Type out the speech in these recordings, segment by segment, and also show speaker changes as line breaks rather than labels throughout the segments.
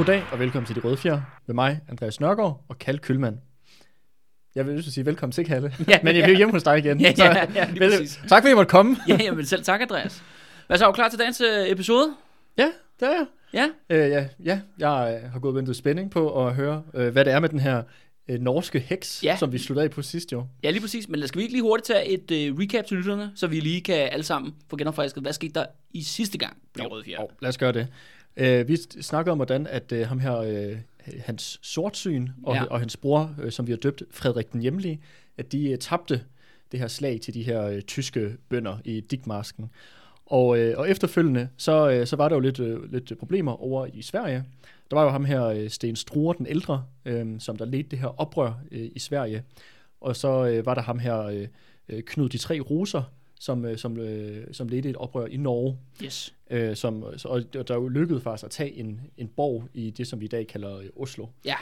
Goddag og velkommen til De Røde Fjer med mig, Andreas Nørgaard og Kalle Kølmand. Jeg vil sige velkommen til Kalle,
Ja,
men jeg
ja.
er hjemme hos dig igen.
Ja, ja, ja, lige
vel-
præcis.
Tak fordi I måtte komme.
Ja, jamen selv tak, Andreas. Hvad så, er du klar til dagens øh, episode?
Ja, det er jeg.
Ja.
Øh, ja, ja, jeg øh, har gået ventet spænding på at høre, øh, hvad det er med den her øh, norske heks,
Ja.
som vi sluttede af på sidst jo.
Ja, lige præcis. Men skal vi ikke lige hurtigt tage et øh, recap til lytterne, så vi lige kan alle sammen få genopfrisket, hvad skete der i sidste gang på Røde Fjer?
Jo, lad os gøre det. Øh, vi snakkede om, hvordan at øh, ham her, øh, hans sortsyn og,
Ja.
og hans bror, øh, som vi har døbt Frederik den Hjemlige, at de øh, tabte det her slag til de her øh, tyske bønder i Dikmarsken. Og, øh, og efterfølgende, så, øh, så var der jo lidt, øh, lidt problemer over i Sverige. Der var jo ham her, øh, Sten Struer den ældre, øh, som der ledte det her oprør øh, i Sverige. Og så øh, var der ham her, øh, øh, Knud de tre roser, som, øh, som, øh, som ledte et oprør i Norge
Yes.
øh, som, og der jo lykkedes faktisk at tage en, en borg i det, som vi i dag kalder øh, Oslo.
Ja.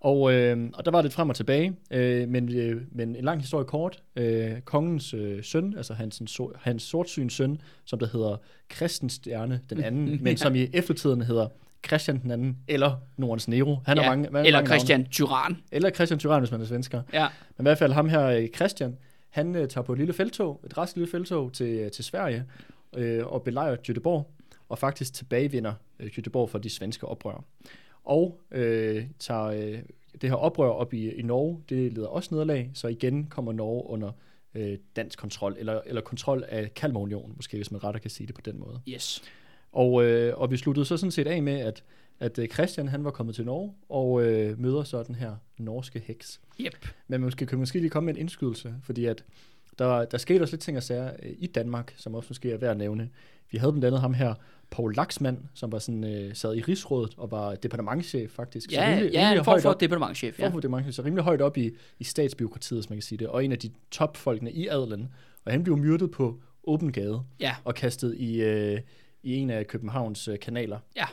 Og, øh, og der var det frem og tilbage, øh, men, øh, men en lang historie kort. Øh, kongens øh, søn, altså hans, so, hans sortsyns søn, som der hedder Christenstjerne den anden, men som i eftertiden hedder Christian den anden, eller Nordens Nero. Han
ja.
har mange, mange
Eller
mange
Christian.
Navne. Eller Christian Tyrann, hvis man er svensker.
Ja.
Men i hvert fald ham her, Christian, han øh, tager på et lille feltog, et rask lille feltog til, øh, til Sverige, øh, og belejrer Göteborg, og faktisk tilbagevinder øh, Göteborg for de svenske oprør. Og øh, tager øh, det her oprør op i, i Norge, det leder også nederlag, så igen kommer Norge under øh, dansk kontrol, eller, eller kontrol af Kalmarunionen, måske hvis man retter kan sige det på den måde.
Yes.
Og, øh, og vi sluttede så sådan set af med, at, at øh, Christian han var kommet til Norge, og øh, møder så den her norske heks.
Yep.
Men måske kan måske lige komme med en indskydelse, fordi at der, der skete også lidt ting og sager øh, i Danmark, som også måske er værd at nævne. Vi havde blandt andet ham her, Paul Laxmann, som var sådan, øh, sad i rigsrådet og var departementchef faktisk.
Ja, ja, en form
højt
for
op,
departementchef. Ja.
for departementchef, så rimelig højt op i, i statsbiokratiet, hvis man kan sige det, og en af de topfolkene i adelen. Og han blev myrdet på åben gade
ja.
og kastet i, øh, i en af Københavns øh, kanaler.
Ja.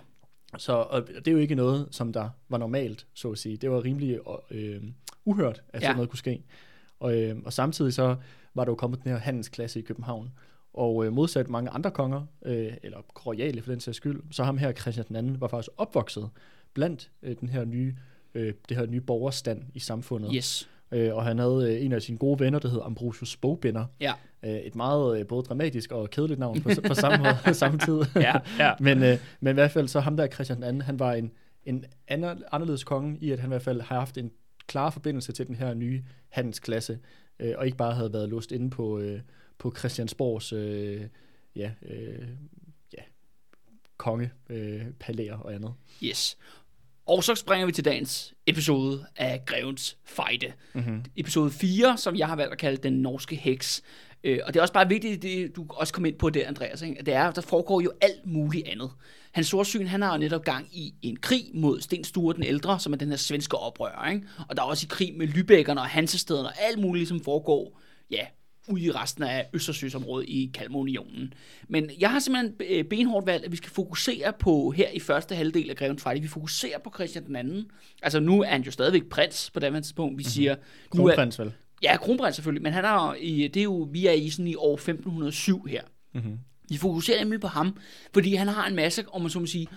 Så og det er jo ikke noget, som der var normalt, så at sige. Det var rimelig øh, uhørt, at
Ja.
sådan noget kunne ske. Og, øh, og samtidig så var der jo kommet den her handelsklasse i København. Og øh, modsat mange andre konger, øh, eller royale for den sags skyld, så ham her Christian anden var faktisk opvokset blandt øh, den her nye, øh, det her nye borgerstand i samfundet.
Yes.
Øh, og han havde øh, en af sine gode venner, der hed Ambrosius Bogbinder.
Ja.
Øh, et meget øh, både dramatisk og kedeligt navn på, på samme, måde, samme tid.
Ja, ja.
men, øh, men i hvert fald så ham der Christian anden, han var en, en ander, anderledes konge i, at han i hvert fald har haft en klar forbindelse til den her nye handelsklasse, øh, og ikke bare havde været låst inde på, øh, på Christiansborgs øh, ja, øh, ja, konge, øh, og andet.
Yes. Og så springer vi til dagens episode af Grevens Fejde.
Mm-hmm.
Episode 4, som jeg har valgt at kalde Den Norske Heks. Øh, og det er også bare vigtigt, det du også kom ind på der, Andreas, ikke? det er, der foregår jo alt muligt andet. Hans sortsyn, han har jo netop gang i en krig mod Sten Sture den ældre, som er den her svenske oprører. Ikke? Og der er også i krig med Lübeckerne og Hansestederne og alt muligt, som foregår, ja, ude i resten af Østersøsområdet i Kalmarunionen. Men jeg har simpelthen øh, benhårdt valgt, at vi skal fokusere på, her i første halvdel af Grevens Fejde, vi fokuserer på Christian den anden. Altså nu er han jo stadigvæk prins på det tidspunkt. Vi siger, nu er,
Kronprins vel?
Ja, kronprins selvfølgelig, men han er i, det er jo, vi er i sådan i år 1507 her.
Mm-hmm.
Vi fokuserer nemlig på ham, fordi han har en masse, om man så må sige,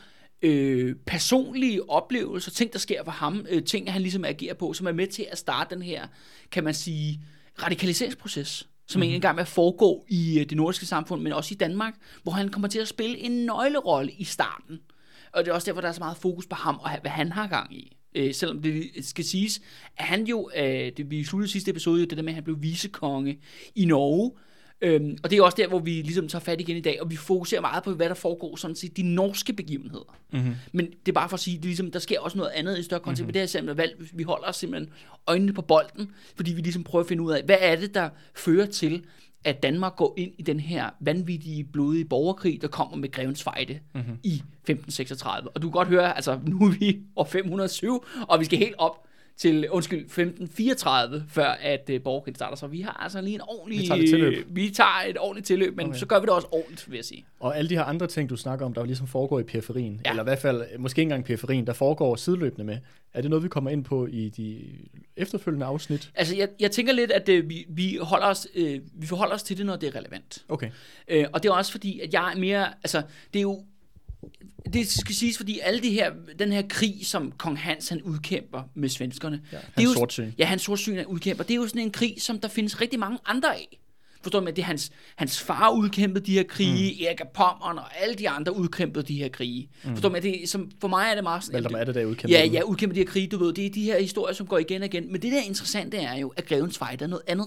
øh, personlige oplevelser, ting der sker for ham, øh, ting han ligesom agerer på, som er med til at starte den her, kan man sige, radikaliseringsproces, som mm-hmm. er gang med at foregå i øh, det nordiske samfund, men også i Danmark, hvor han kommer til at spille en nøglerolle i starten. Og det er også derfor, der er så meget fokus på ham og hvad han har gang i. Øh, selvom det skal siges, at han jo, øh, det vi sluttede sidste episode, det der med, at han blev vicekonge i Norge, Øhm, og det er også der, hvor vi ligesom tager fat igen i dag, og vi fokuserer meget på, hvad der foregår, sådan set de norske begivenheder.
Mm-hmm.
Men det er bare for at sige, at ligesom, der sker også noget andet i større kontekst, mm-hmm. men det er simpelthen valgt, vi holder os simpelthen øjnene på bolden, fordi vi ligesom prøver at finde ud af, hvad er det, der fører til, at Danmark går ind i den her vanvittige, blodige borgerkrig, der kommer med Grevens Fejde
Mhm.
mm-hmm. i 1536. Og du kan godt høre, altså nu er vi år 507, og vi skal helt op til, undskyld, 1534, før at uh, borgerkrigen starter. Så vi har altså lige en ordentlig...
Vi tager lidt tilløb.
Vi tager et ordentligt tilløb, men
Okay.
så gør vi det også ordentligt, vil jeg sige.
Og alle de her andre ting, du snakker om, der ligesom foregår i periferien, ja. Eller i hvert fald måske ikke engang periferien, der foregår sideløbende med, er det noget, vi kommer ind på i de efterfølgende afsnit?
Altså, jeg, jeg tænker lidt, at øh, vi, vi, holder os, øh, vi forholder os til det, når det er relevant.
Okay.
Øh, og det er også fordi, at jeg er mere, altså, det er jo, det skal siges, fordi alle de her, den her krig, som kong Hans han udkæmper med svenskerne,
Ja,
det er jo,
sortsyn.
Ja, hans sortsyn er udkæmper. Det er jo sådan en krig, som der findes rigtig mange andre af. Forstår du, med det er hans, hans far udkæmpede de her krige, mm. Erik af Pommern og alle de andre udkæmpede de her krige. Mm. Forstår du, med det, som, for mig er det meget sådan...
Valdemar Atterdag udkæmpede
Ja, ja, udkæmpe de her krige, du ved, det er de her historier, som går igen og igen. Men det der interessante er jo, at Grevens Fejde er noget andet.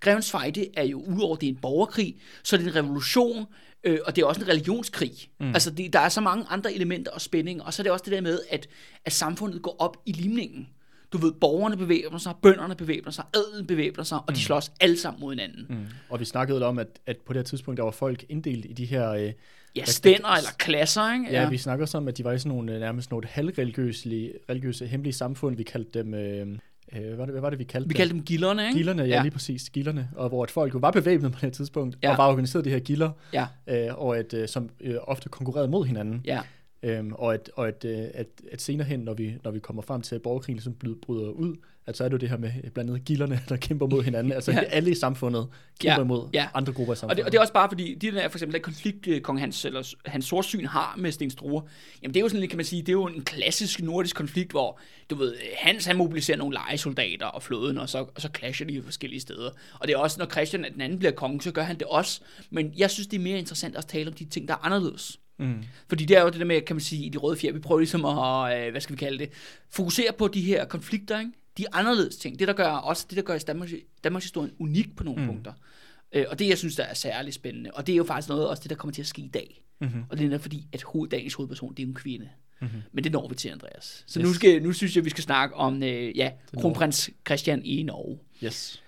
Grevens Fejde er jo, udover det er en borgerkrig, så er det en revolution, øh, og det er også en religionskrig. Mm. Altså, det, der er så mange andre elementer og spændinger, og så er det også det der med, at, at samfundet går op i limningen. Du ved, borgerne bevæbner sig, bønderne bevæbner sig, adelen bevæbner sig, og de slås alle sammen mod hinanden. Mm.
Mm. Og vi snakkede om, at, at på det her tidspunkt, der var folk inddelt i de her... Øh,
Ja, stænder eller klasser, ikke?
ja, vi snakker også om, at de var i sådan nogle øh, nærmest nogle halvreligiøse religiøse, hemmelige samfund. Vi kaldte dem... Øh, øh, hvad, hvad var det, vi kaldte
Vi kaldte dem gilderne, ikke?
Gilderne, ja, ja, lige præcis, gilderne, og hvor at folk jo var bevæbnet på det tidspunkt, ja. Og var organiseret de her gilder,
Ja,
øh, og at, øh, som øh, ofte konkurrerede mod hinanden.
ja.
Øhm, og at, og at, øh, at, at senere hen, når vi, når vi kommer frem til, at borgerkrigen ligesom bryder ud, at så er det jo det her med øh, blandt andet gilderne, der kæmper mod hinanden. Altså
Ja.
alle i samfundet kæmper
Ja.
imod
Ja.
andre grupper i
Og
samfundet.
det, og det er også bare fordi, de der for eksempel den konflikt, øh, kong Hans, eller hans sortsyn har med Sten Struer, jamen det er jo sådan lidt, kan man sige, det er jo en klassisk nordisk konflikt, hvor, du ved, Hans han mobiliserer nogle legesoldater og flåden, og så, og så clasher de forskellige steder. Og det er også, når Christian den anden bliver konge, så gør han det også. Men jeg synes, det er mere interessant at tale om de ting, der er anderledes.
Mm.
Fordi det er jo det der med, kan man sige, i de røde fjer, vi prøver ligesom at, øh, hvad skal vi kalde det, fokusere på de her konflikter, ikke? De anderledes ting. Det, der gør også det, der gør Danmarks, Danmarks historien unik på nogle mm. punkter. Øh, og det, jeg synes, der er særlig spændende. Og det er jo faktisk noget også det, der kommer til at ske i dag.
Mm-hmm.
Og det er netop fordi, at hoved, dagens hovedperson, det er en kvinde.
Mm-hmm.
Men det når vi til, Andreas. Så
Yes.
nu, skal, nu synes jeg, vi skal snakke om øh, ja, kronprins Christian i Norge.
Yes.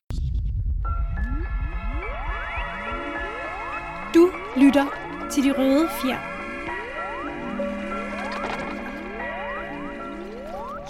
Du lytter til De Røde Fjer.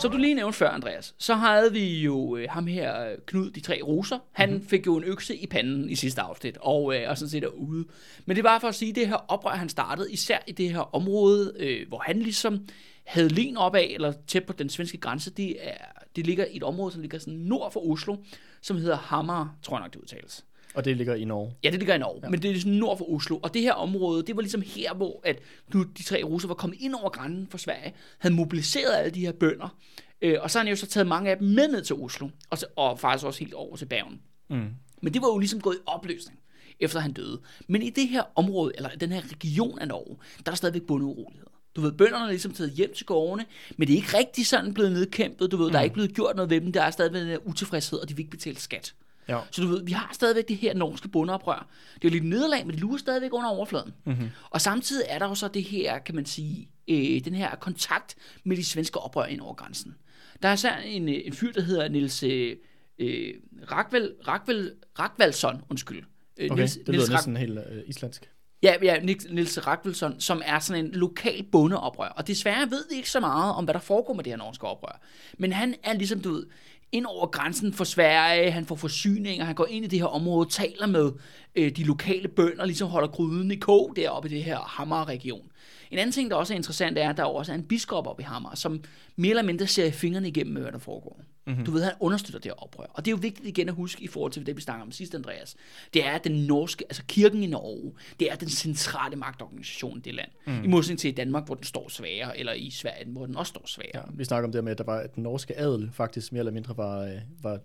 Som du lige nævnte før, Andreas, så havde vi jo øh, ham her, Knud, de tre roser. Han mm-hmm. fik jo en økse i panden i sidste afsnit, og, øh, og sådan set er ude. Men det var for at sige, at det her oprør, han startede, især i det her område, øh, hvor han ligesom havde len opad, eller tæt på den svenske grænse, det, er, det ligger i et område, som ligger sådan nord for Oslo, som hedder Hammer, tror jeg nok, det udtales.
Og det ligger i Norge.
Ja, det ligger i Norge, ja. men det er sådan nord for Oslo. Og det her område, det var ligesom her, hvor at nu de tre russer var kommet ind over grænsen for Sverige, havde mobiliseret alle de her bønder, øh, og så har han jo så taget mange af dem med ned til Oslo, og, så, og faktisk også helt over til Bergen.
Mm.
Men det var jo ligesom gået i opløsning, efter han døde. Men i det her område, eller den her region af Norge, der er stadigvæk bondeuroligheder. Du ved, bønderne er ligesom taget hjem til gårdene, men det er ikke rigtig sådan blevet nedkæmpet. Du ved, mm. der er ikke blevet gjort noget ved dem. Der er stadigvæk den der utilfredshed, og de vil ikke betale skat.
Ja.
Så du ved, vi har stadigvæk det her norske bundeoprør. Det er jo lidt nederlag, men det lurer stadigvæk under overfladen. Mm-hmm. Og samtidig er der jo så det her, kan man sige, øh, den her kontakt med de svenske oprør ind over grænsen. Der er så en, øh, en fyr, der hedder Nils øh, øh, Rakvel, Rakvel, Rakvalsson, undskyld. Øh,
Okay, det lyder
Rak-
næsten helt øh, islandsk.
Ja, ja Nils, Nils Rakvelsson, som er sådan en lokal bondeoprør. Og desværre ved vi ikke så meget om, hvad der foregår med det her norske oprør. Men han er ligesom, du ved, ind over grænsen for Sverige, han får forsyninger, han går ind i det her område, taler med øh, de lokale bønder, ligesom holder gryden i kog deroppe i det her Hammer-region. En anden ting, der også er interessant, er, at der også er en biskop oppe i Hammer, som mere eller mindre ser i fingrene igennem med, hvad der foregår. Mm-hmm. Du ved, han understøtter det oprør. Og det er jo vigtigt igen at huske i forhold til det, vi snakker om sidst, Andreas. Det er, at den norske, altså kirken i Norge, det er den centrale magtorganisation i det land. Mm. I modsætning til i Danmark, hvor den står svagere, eller i Sverige, hvor den også står svagere.
Ja, vi snakker om det med, at, der var, at den norske adel faktisk mere eller mindre var, øh, var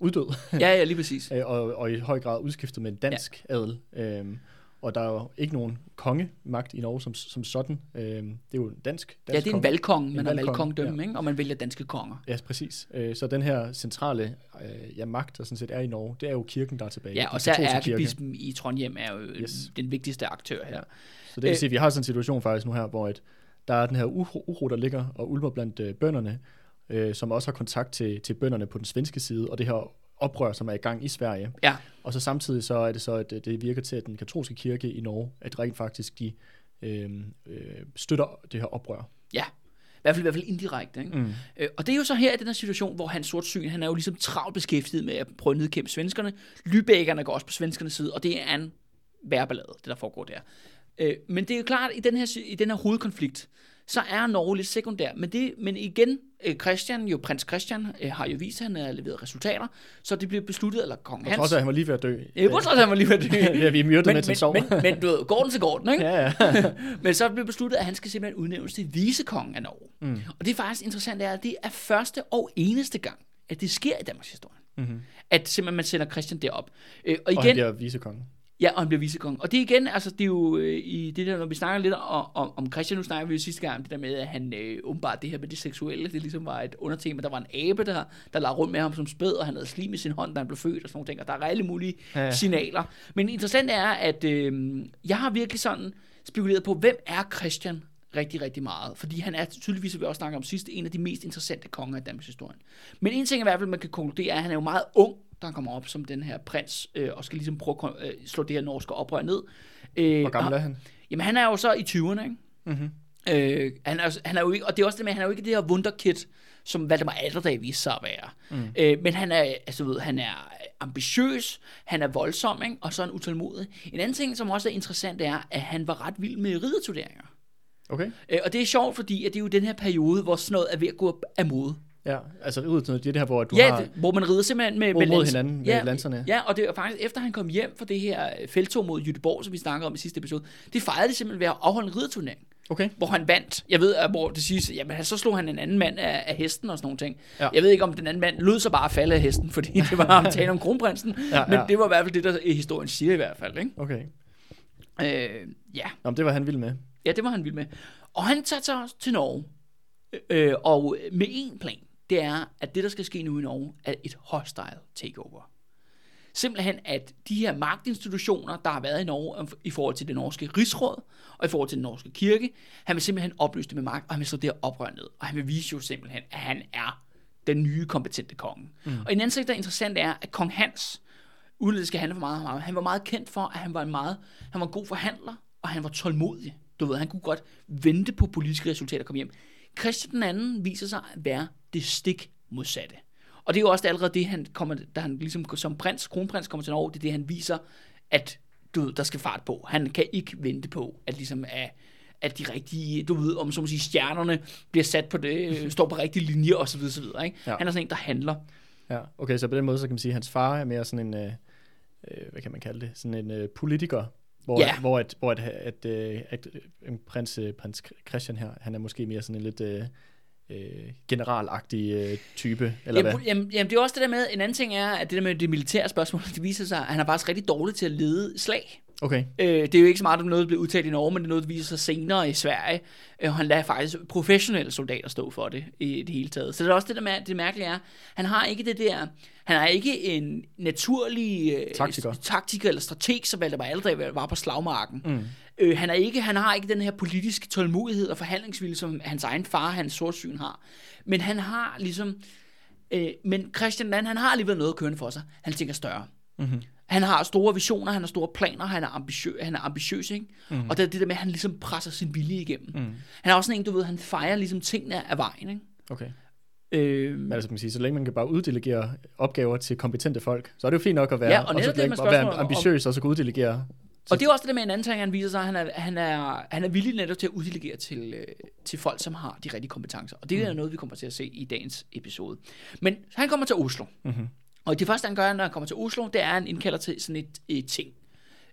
uddød,
Ja, ja, lige præcis.
øh, og, og i høj grad udskiftet med en dansk ja. adel. Øhm, og der er jo ikke nogen kongemagt i Norge som, som sådan. Øhm, det er jo en dansk, dansk
Ja, det er en valgkong, man har valgkongdømme, ikke? og man vælger danske konger.
Ja, præcis. Øh, så den her centrale øh, ja, magt, der sådan set er i Norge, det er jo kirken, der er tilbage.
Ja, og så er ærkebispen i Trondheim er jo
Yes.
yes. den vigtigste aktør her.
Ja. Så det vil
Øh,
sige, at vi har sådan en situation faktisk nu her, hvor et, der er den her uro, uro der ligger og ulmer blandt øh, bønderne, øh, som også har kontakt til, til bønderne på den svenske side, og det her oprør, som er i gang i Sverige.
Ja.
Og så samtidig så er det så, at det- virker til, at den katolske kirke i Norge, at rent faktisk de øh, øh, støtter det her oprør.
Ja, i hvert fald, i hvert fald indirekte. Ikke?
Mm.
Øh, og det er jo så her i den her situation, hvor hans sortsyn, han er jo ligesom travlt beskæftiget med at prøve at nedkæmpe svenskerne. Lybækkerne går også på svenskernes side, og det er en værballade, det der foregår der. Øh, men det er jo klart, at i den her, i den her hovedkonflikt, så er Norge lidt sekundær. Men, det, men igen, Christian, jo prins Christian, øh, har jo vist, at han har leveret resultater, så det bliver besluttet, eller kong Hans.
trods af, at han var lige ved at dø.
Trods af, at han var lige ved at dø.
ja, vi myrdede
men,
med til
men,
sov.
men, men, du ved, går den til går den, ikke?
ja, ja.
Men så blev besluttet, at han skal simpelthen udnævnes til vicekongen af Norge. Mm. Og det er faktisk interessant, er, at det er første og eneste gang, at det sker i Danmarks historie. Mm-hmm. At simpelthen man sender Christian derop. Øh, og
Og han
igen,
bliver vicekonge.
Ja, og han bliver vicekonge. Og det igen, altså det er jo øh, i det der, når vi snakker lidt om, om, om Christian, nu snakker vi jo sidste gang om det der med, at han øh, åbenbart det her med det seksuelle, det ligesom var et undertema. Der var en abe, der, der lavede rundt med ham som spæd, og han havde slim i sin hånd, da han blev født og sådan nogle ting. Og der er alle mulige
ja.
signaler. Men interessant er, at øh, jeg har virkelig sådan spekuleret på, hvem er Christian rigtig, rigtig meget. Fordi han er tydeligvis, som vi også snakker om sidst, en af de mest interessante konger i Danmarks historie. Men en ting i hvert fald, man kan konkludere, er, at han er jo meget ung, han kommer op som den her prins, øh, og skal ligesom prøve at øh, slå det her norske oprør ned. Øh,
Hvor gammel er han?
Jamen, han er jo så i 20'erne, ikke?
Mm-hmm.
Øh, han, er, han er jo ikke, og det er også det med, at han er jo ikke det her wunderkid, som Valdemar Atterdag viste sig at være. Mm. Øh, men han er, altså, ved, han er ambitiøs, han er voldsom, ikke? og så er han utålmodig. En anden ting, som også er interessant, er, at han var ret vild med ridderturneringer.
Okay.
Øh, og det er sjovt, fordi at det er jo den her periode, hvor sådan noget er ved at gå af mode.
Ja, altså ud til noget, det er her, hvor du
ja,
har...
det, hvor man rider simpelthen med, med
mod hinanden med
ja,
lanserne.
Ja, og det er faktisk efter han kom hjem fra det her øh, feltog mod Jytteborg, som vi snakkede om i sidste episode, det fejrede de simpelthen ved at afholde en ridderturnering
Okay.
hvor han vandt. Jeg ved, at hvor det siges, jamen så slog han en anden mand af, af hesten og sådan nogle ting.
Ja.
Jeg ved ikke, om den anden mand lød så bare at falde af hesten, fordi det var ham tale om kronprinsen.
Ja,
ja, men det var i hvert fald det, der historien siger i hvert fald. Ikke?
Okay.
Øh, ja.
Nå, men det var han vild med.
ja, det var han vild med. Og han tager sig til Norge, øh, og med en plan. Det er, at det, der skal ske nu i Norge, er et hostile takeover. Simpelthen, at de her magtinstitutioner, der har været i Norge i forhold til det norske rigsråd, og i forhold til den norske kirke, han vil simpelthen opløse det med magt, og han vil slå det her oprør ned. Og han vil vise jo simpelthen, at han er den nye kompetente konge. Mm. Og en anden ting, der er interessant, er, at kong Hans, uden det skal handle for meget om han var meget kendt for, at han var en meget, han var en god forhandler, og han var tålmodig. Du ved, han kunne godt vente på politiske resultater komme hjem. Christian den anden viser sig at være det stik modsatte. Og det er jo også allerede det, han kommer, da han ligesom som prins, kronprins kommer til Norge, det er det, han viser, at du ved, der skal fart på. Han kan ikke vente på, at ligesom at, at de rigtige, du ved, om så må sige, stjernerne bliver sat på det, øh, står på rigtige linjer osv. osv. Ikke?
Ja.
Ja. Han er sådan en, der handler.
Ja, okay, så på den måde, så kan man sige, at hans far er mere sådan en, øh, øh, hvad kan man kalde det, sådan en øh, politiker, hvor,
Ja.
hvor, at, hvor at, at, øh, at øh, en prins, øh, prins Christian her, han er måske mere sådan en lidt øh, øh, generalagtig øh, type, eller hvad?
Jamen, jamen, jamen, det er også det der med, en anden ting er, at det der med det militære spørgsmål, det viser sig, at han er faktisk rigtig dårlig til at lede slag.
Okay,
Øh, det er jo ikke så meget om noget, der bliver udtalt i Norge, men det er noget, der viser sig senere i Sverige. Øh, og han lader faktisk professionelle soldater stå for det i det hele taget. Så det er også det der det mærkelige er, han har ikke det der, han er ikke en naturlig øh,
Taktiker.
taktiker eller strateg, som Valdemar Aldrig var på slagmarken.
Mm.
Øh, han, er ikke, han har ikke den her politiske tålmodighed og forhandlingsvilje, som hans egen far, hans sortsyn har. Men han har ligesom, øh, men Christian Dan, han har alligevel noget kørende for sig. Han tænker større.
Mm-hmm.
Han har store visioner, han har store planer, han er, ambitiøs, han er ambitiøs, ikke?
Mhm.
Mm. Og det er det der med, at han ligesom presser sin vilje igennem. Mm.
Mm.
Han er også sådan en, du ved, han fejrer ligesom tingene af vejen, ikke?
Okay.
Øh,
Men altså, kan man sige, så længe man kan bare uddelegere opgaver til kompetente folk, så er det jo fint nok at være,
Ja, og
så
netop det
at være
spørgsmålet om-
ambitiøs, og så kunne uddelegere.
og det er også det der med en anden ting, han viser sig, han er, han er, han er villig netop til at uddelegere til, øh, til folk, som har de rigtige kompetencer. Og det
Mhm.
er noget, vi kommer til at se i dagens episode. Men han kommer til Oslo.
Mm-hmm.
Og det første, han gør, når han kommer til Oslo, det er, at han indkalder til sådan et, et ting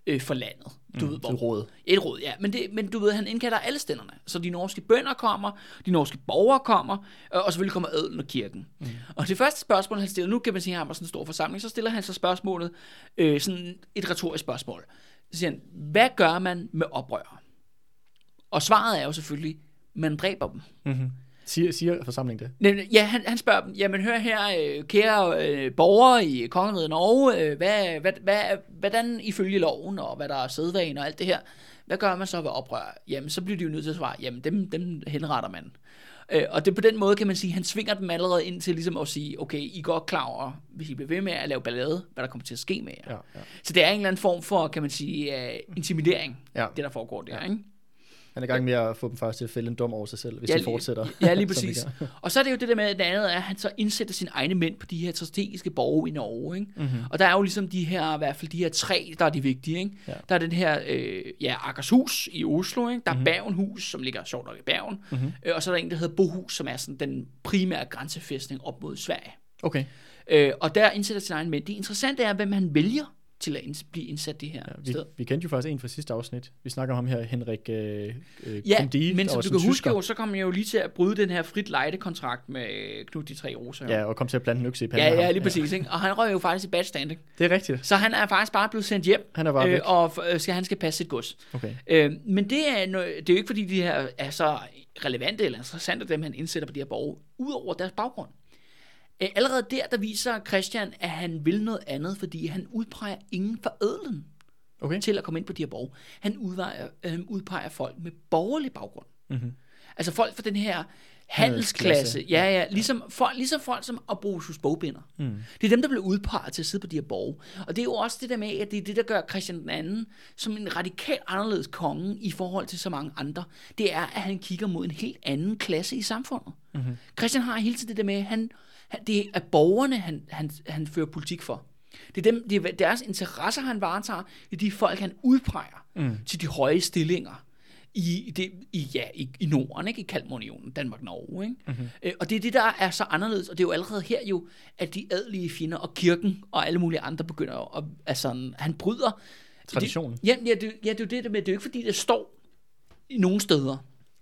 øh, for landet. Du
Mm,
ved, hvor,
et råd.
Et råd, ja. Men, det, men du ved, han indkalder alle stænderne. Så de norske bønder kommer, de norske borgere kommer, øh, og selvfølgelig kommer adelen og kirken. Mm. Og det første spørgsmål, han stiller, nu kan man sige, at han har sådan en stor forsamling, så stiller han så spørgsmålet, øh, sådan et retorisk spørgsmål. Så siger han, hvad gør man med oprørere? Og svaret er jo selvfølgelig, man dræber dem.
Mm-hmm. Siger, siger forsamlingen det?
Ja, han, han spørger dem, jamen hør her, øh, kære øh, borgere i kongeriget Norge, øh, hvad, hvad, hvad, hvordan ifølge loven, og hvad der er sædvane og alt det her, hvad gør man så ved oprør? Jamen, så bliver de jo nødt til at svare, jamen dem, dem henretter man. Øh, og det på den måde, kan man sige, han svinger dem allerede ind til ligesom at sige, okay, I er godt klar over, hvis I bliver ved med at lave ballade, hvad der kommer til at ske med jer.
Ja, ja.
Så det er en eller anden form for, kan man sige, uh, intimidering,
Ja.
det der foregår der, ikke?
Han er i gang med at få dem faktisk til at fælde en dom over sig selv, hvis
Ja,
de fortsætter.
Ja, lige præcis. Og så er det jo det der med, at det andet er, at han så indsætter sine egne mænd på de her strategiske borge i Norge. Ikke?
Mhm.
Og der er jo ligesom de her, i hvert fald de her tre, der er de vigtige. Ikke?
Ja.
Der er den her, øh, ja, Akershus i Oslo. Ikke? Der er
Mhm.
Bergenhus, som ligger sjovt nok i Bergen.
Mhm.
Øh, og så er der en, der hedder Bohus, som er sådan den primære grænsefæstning op mod Sverige.
Okay.
Øh, og der indsætter sine egne mænd. Det interessante er, hvem han vælger til at inds- blive indsat det her
Ja,
ja,
vi,
sted.
vi kendte jo faktisk en fra sidste afsnit. Vi snakker om ham her, Henrik øh, øh,
Ja,
Kundi,
men som du kan huske jo, så kom jeg jo lige til at bryde den her frit lejde-kontrakt med Knud de tre roser.
Ja, og kom til at blande en økse i panden
Ja,
af
ja,
ham.
lige præcis. Ikke? Og han røg jo faktisk i bad standing.
Det er rigtigt.
Så han er faktisk bare blevet sendt hjem,
Han er bare væk.
øh, og f- øh, skal, han skal passe sit gods.
Okay.
Øh, men det er, det er jo ikke, fordi de her er så relevante eller interessante, dem han indsætter på de her borgere, udover deres baggrund. Øh, allerede der, der viser Christian, at han vil noget andet, fordi han udpeger ingen forædlen
Okay.
til at komme ind på de her borgere. Han udpeger, øh, udpeger folk med borgerlig baggrund.
Mm-hmm.
Altså folk fra den her
Handelsklasse.
Ja, ja. Ligesom folk, ligesom folk som Abrosius bogbinder.
Mm.
Det er dem, der blev udpeget til at sidde på de her borge. Og det er jo også det der med, at det er det, der gør Christian den anden som en radikalt anderledes konge i forhold til så mange andre. Det er, at han kigger mod en helt anden klasse i samfundet.
Mm-hmm.
Christian har hele tiden det der med, at han, det er borgerne, han, han, han fører politik for. Det er, dem, det er deres interesser, han varetager. Det er de folk, han udpeger
Mm.
til de høje stillinger i, det, i, ja, i, i Norden, ikke? i Kalmarunionen, Danmark-Norge. Ikke?
Mhm.
Øh, og det er det, der er så anderledes, og det er jo allerede her jo, at de adelige fjender og kirken og alle mulige andre begynder at, altså, han bryder
Traditionen.
Det, ja, ja, det, ja, det er jo det med, det er jo ikke fordi, det står i nogen steder.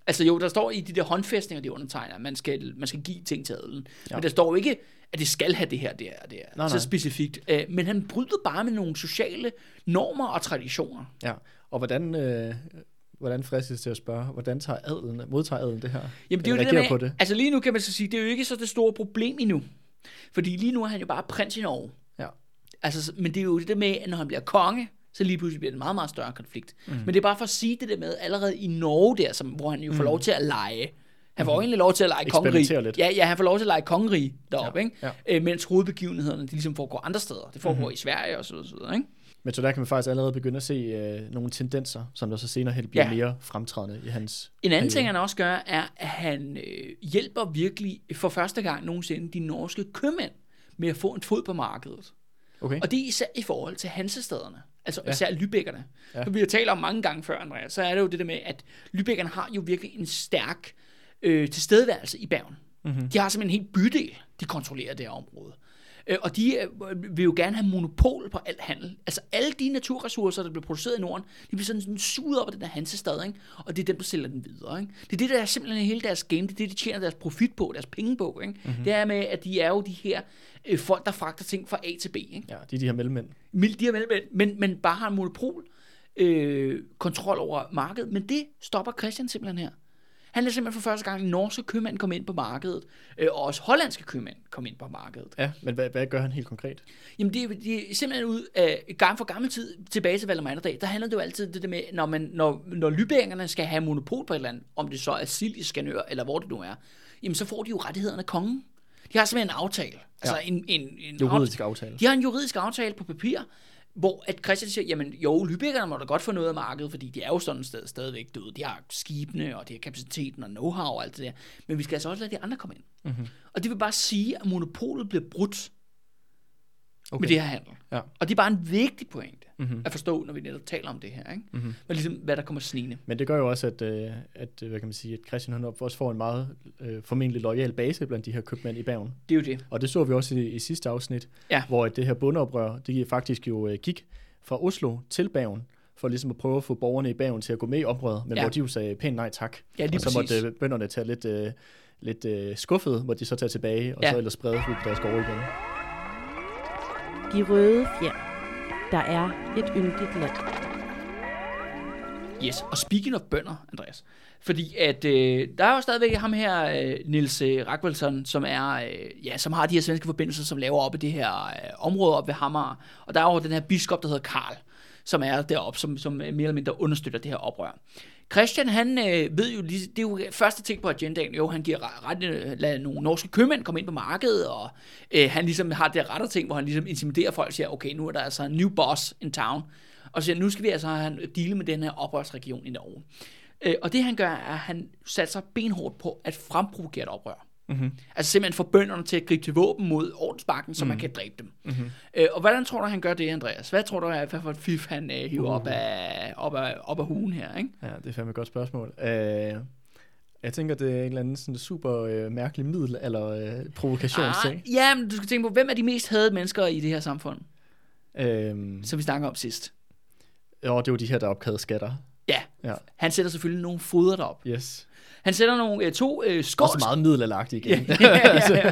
Altså jo, der står i de der håndfæstninger, de undertegner, at man skal, man skal give ting til adelen.
Ja.
Men der står jo ikke, at det skal have det her, det her, det her.
Nej,
så
nej.
specifikt. Øh, men han bryder bare med nogle sociale normer og traditioner.
Ja. Og hvordan, øh, hvordan fristes til at spørge, hvordan tager adelen, modtager adelen det her?
Jamen det er jo det der med,
på det?
altså lige nu kan man så sige, det er jo ikke så det store problem endnu. Fordi lige nu er han jo bare prins i Norge.
Ja.
Altså, så- men det er jo det med, at når han bliver konge, så lige pludselig bliver det en meget, meget større konflikt. Mm. Men det er bare for at sige det der med, allerede i Norge der, som, hvor han jo får lov til at lege. Han får mm. egentlig lov til at lege kongerige.
lidt.
Ja, ja, han får lov til at lege kongerige deroppe,
Ja,
ikke?
ja.
Øh, mens hovedbegivenhederne, de ligesom foregår andre steder. Det foregår mm. i Sverige og så videre, så videre, ikke?
Men så der kan man faktisk allerede begynde at se øh, nogle tendenser, som der så senere hen bliver
Ja.
mere fremtrædende i hans
En anden
periode.
ting, han også gør, er, at han øh, hjælper virkelig for første gang nogensinde de norske købmænd med at få en fod på markedet.
Okay.
Og det er især i forhold til hansestederne. Altså
Ja.
især Lübeckerne.
Ja.
Som vi har talt om mange gange før, Andreas, så er det jo det der med, at Lübeckerne har jo virkelig en stærk øh, tilstedeværelse i Bergen.
Mm-hmm.
De har simpelthen en hel bydel, de kontrollerer det her område. Øh, og de øh, vil jo gerne have monopol på al handel. Altså alle de naturressourcer, der bliver produceret i Norden, de bliver sådan, sådan suget op af den der Hansestad, ikke? og det er dem, der sælger den videre. Ikke? Det er det, der er simpelthen hele deres game, det er det, de tjener deres profit på, deres penge på. Ikke? Mm-hmm. Det er med, at de er jo de her øh, folk, der fragter ting fra A til B. Ikke?
Ja, de er de her mellemmænd.
De her mellemmænd, men, men bare har en monopol øh, kontrol over markedet. Men det stopper Christian simpelthen her. Han er simpelthen for første gang norske købmænd kom ind på markedet, øh, og også hollandske købmænd kom ind på markedet.
Ja, men hvad, hvad gør han helt konkret?
Jamen det, er- det er simpelthen ud af gang for gammel tid tilbage til Valdemar Atterdag, der handler det jo altid det der med, når, man, når, når lybæringerne skal have monopol på et eller andet, om det så er sild i Skanør, eller hvor det nu er, jamen så får de jo rettighederne af kongen. De har simpelthen en aftale. Altså
Ja.
en, en, en
Juridisk aftale.
de har en juridisk aftale på papir, hvor at Christian siger, jamen jo, Lübeckerne må da godt få noget af markedet, fordi de er jo sådan et sted stadigvæk døde. De har skibene, og de har kapaciteten og know-how og alt det der. Men vi skal altså også lade de andre komme ind.
Mm-hmm.
Og det vil bare sige, at monopolet bliver brudt okay. Med det her handel.
Ja.
Og det er bare en vigtig pointe
Mm-hmm.
at forstå, når vi netop taler om det her. Ikke?
Mm-hmm.
Men ligesom, hvad der kommer snigende.
Men det gør jo også, at, øh, at øh, hvad kan man sige, at Christian han også får en meget øh, formentlig lojal base blandt de her købmænd i Bergen.
Det er jo det.
Og det så vi også i, i sidste afsnit,
Ja.
hvor det her bundeoprør, det faktisk jo øh, gik fra Oslo til Bergen, for ligesom at prøve at få borgerne i Bergen til at gå med i oprøret, men
Ja.
hvor de jo sagde pænt nej tak.
Ja, lige
og så
præcis.
måtte øh, bønderne tage lidt, øh, lidt øh, skuffet, hvor de så tage tilbage, og
Ja.
så ellers sprede ud på deres gårde igen.
De røde fjer. Der er et yndigt land.
Yes, og speaking of bønder, Andreas. Fordi at øh, der er jo stadigvæk ham her, øh, Nils øh, som er, øh, ja, som har de her svenske forbindelser, som laver op i det her øh, område op ved Hammer. Og der er jo den her biskop, der hedder Karl, som er deroppe, som, som øh, mere eller mindre understøtter det her oprør. Christian, han øh, ved jo, lige- det er jo første ting på agendaen, jo, han giver ret, øh, lader nogle norske købmænd komme ind på markedet, og øh, han ligesom har det rette ting, hvor han ligesom intimiderer folk og siger, okay, nu er der altså en new boss in town, og så siger, nu skal vi altså have en deal med den her oprørsregion i Norge. Øh, og det han gør, er, at han satser benhårdt på at fremprovokere et oprør. Mm-hmm. Altså simpelthen få bønderne til at gribe til våben mod ordensbakken, så mm. man kan dræbe dem. Mm-hmm. Øh, og hvordan tror du, han gør det, Andreas? Hvad tror du, er, hvad for et fif han øh, hiver uh. op, af, op, af, op af hugen her? Ikke?
Ja, det er fandme et godt spørgsmål. Uh, jeg tænker, det er en eller anden sådan super uh, mærkelig middel, eller uh, provokationsting.
Ah, ja, men du skal tænke på, hvem er de mest hadede mennesker i det her samfund,
Øhm,
som vi snakker om sidst?
jo, det er jo de her, der opkrævede skatter.
Ja,
Ja,
han sætter selvfølgelig nogle foder derop.
yes.
Han sætter nogle øh, to øh, skånske...
Også meget middelalderagtigt igen.
ja, ja, ja.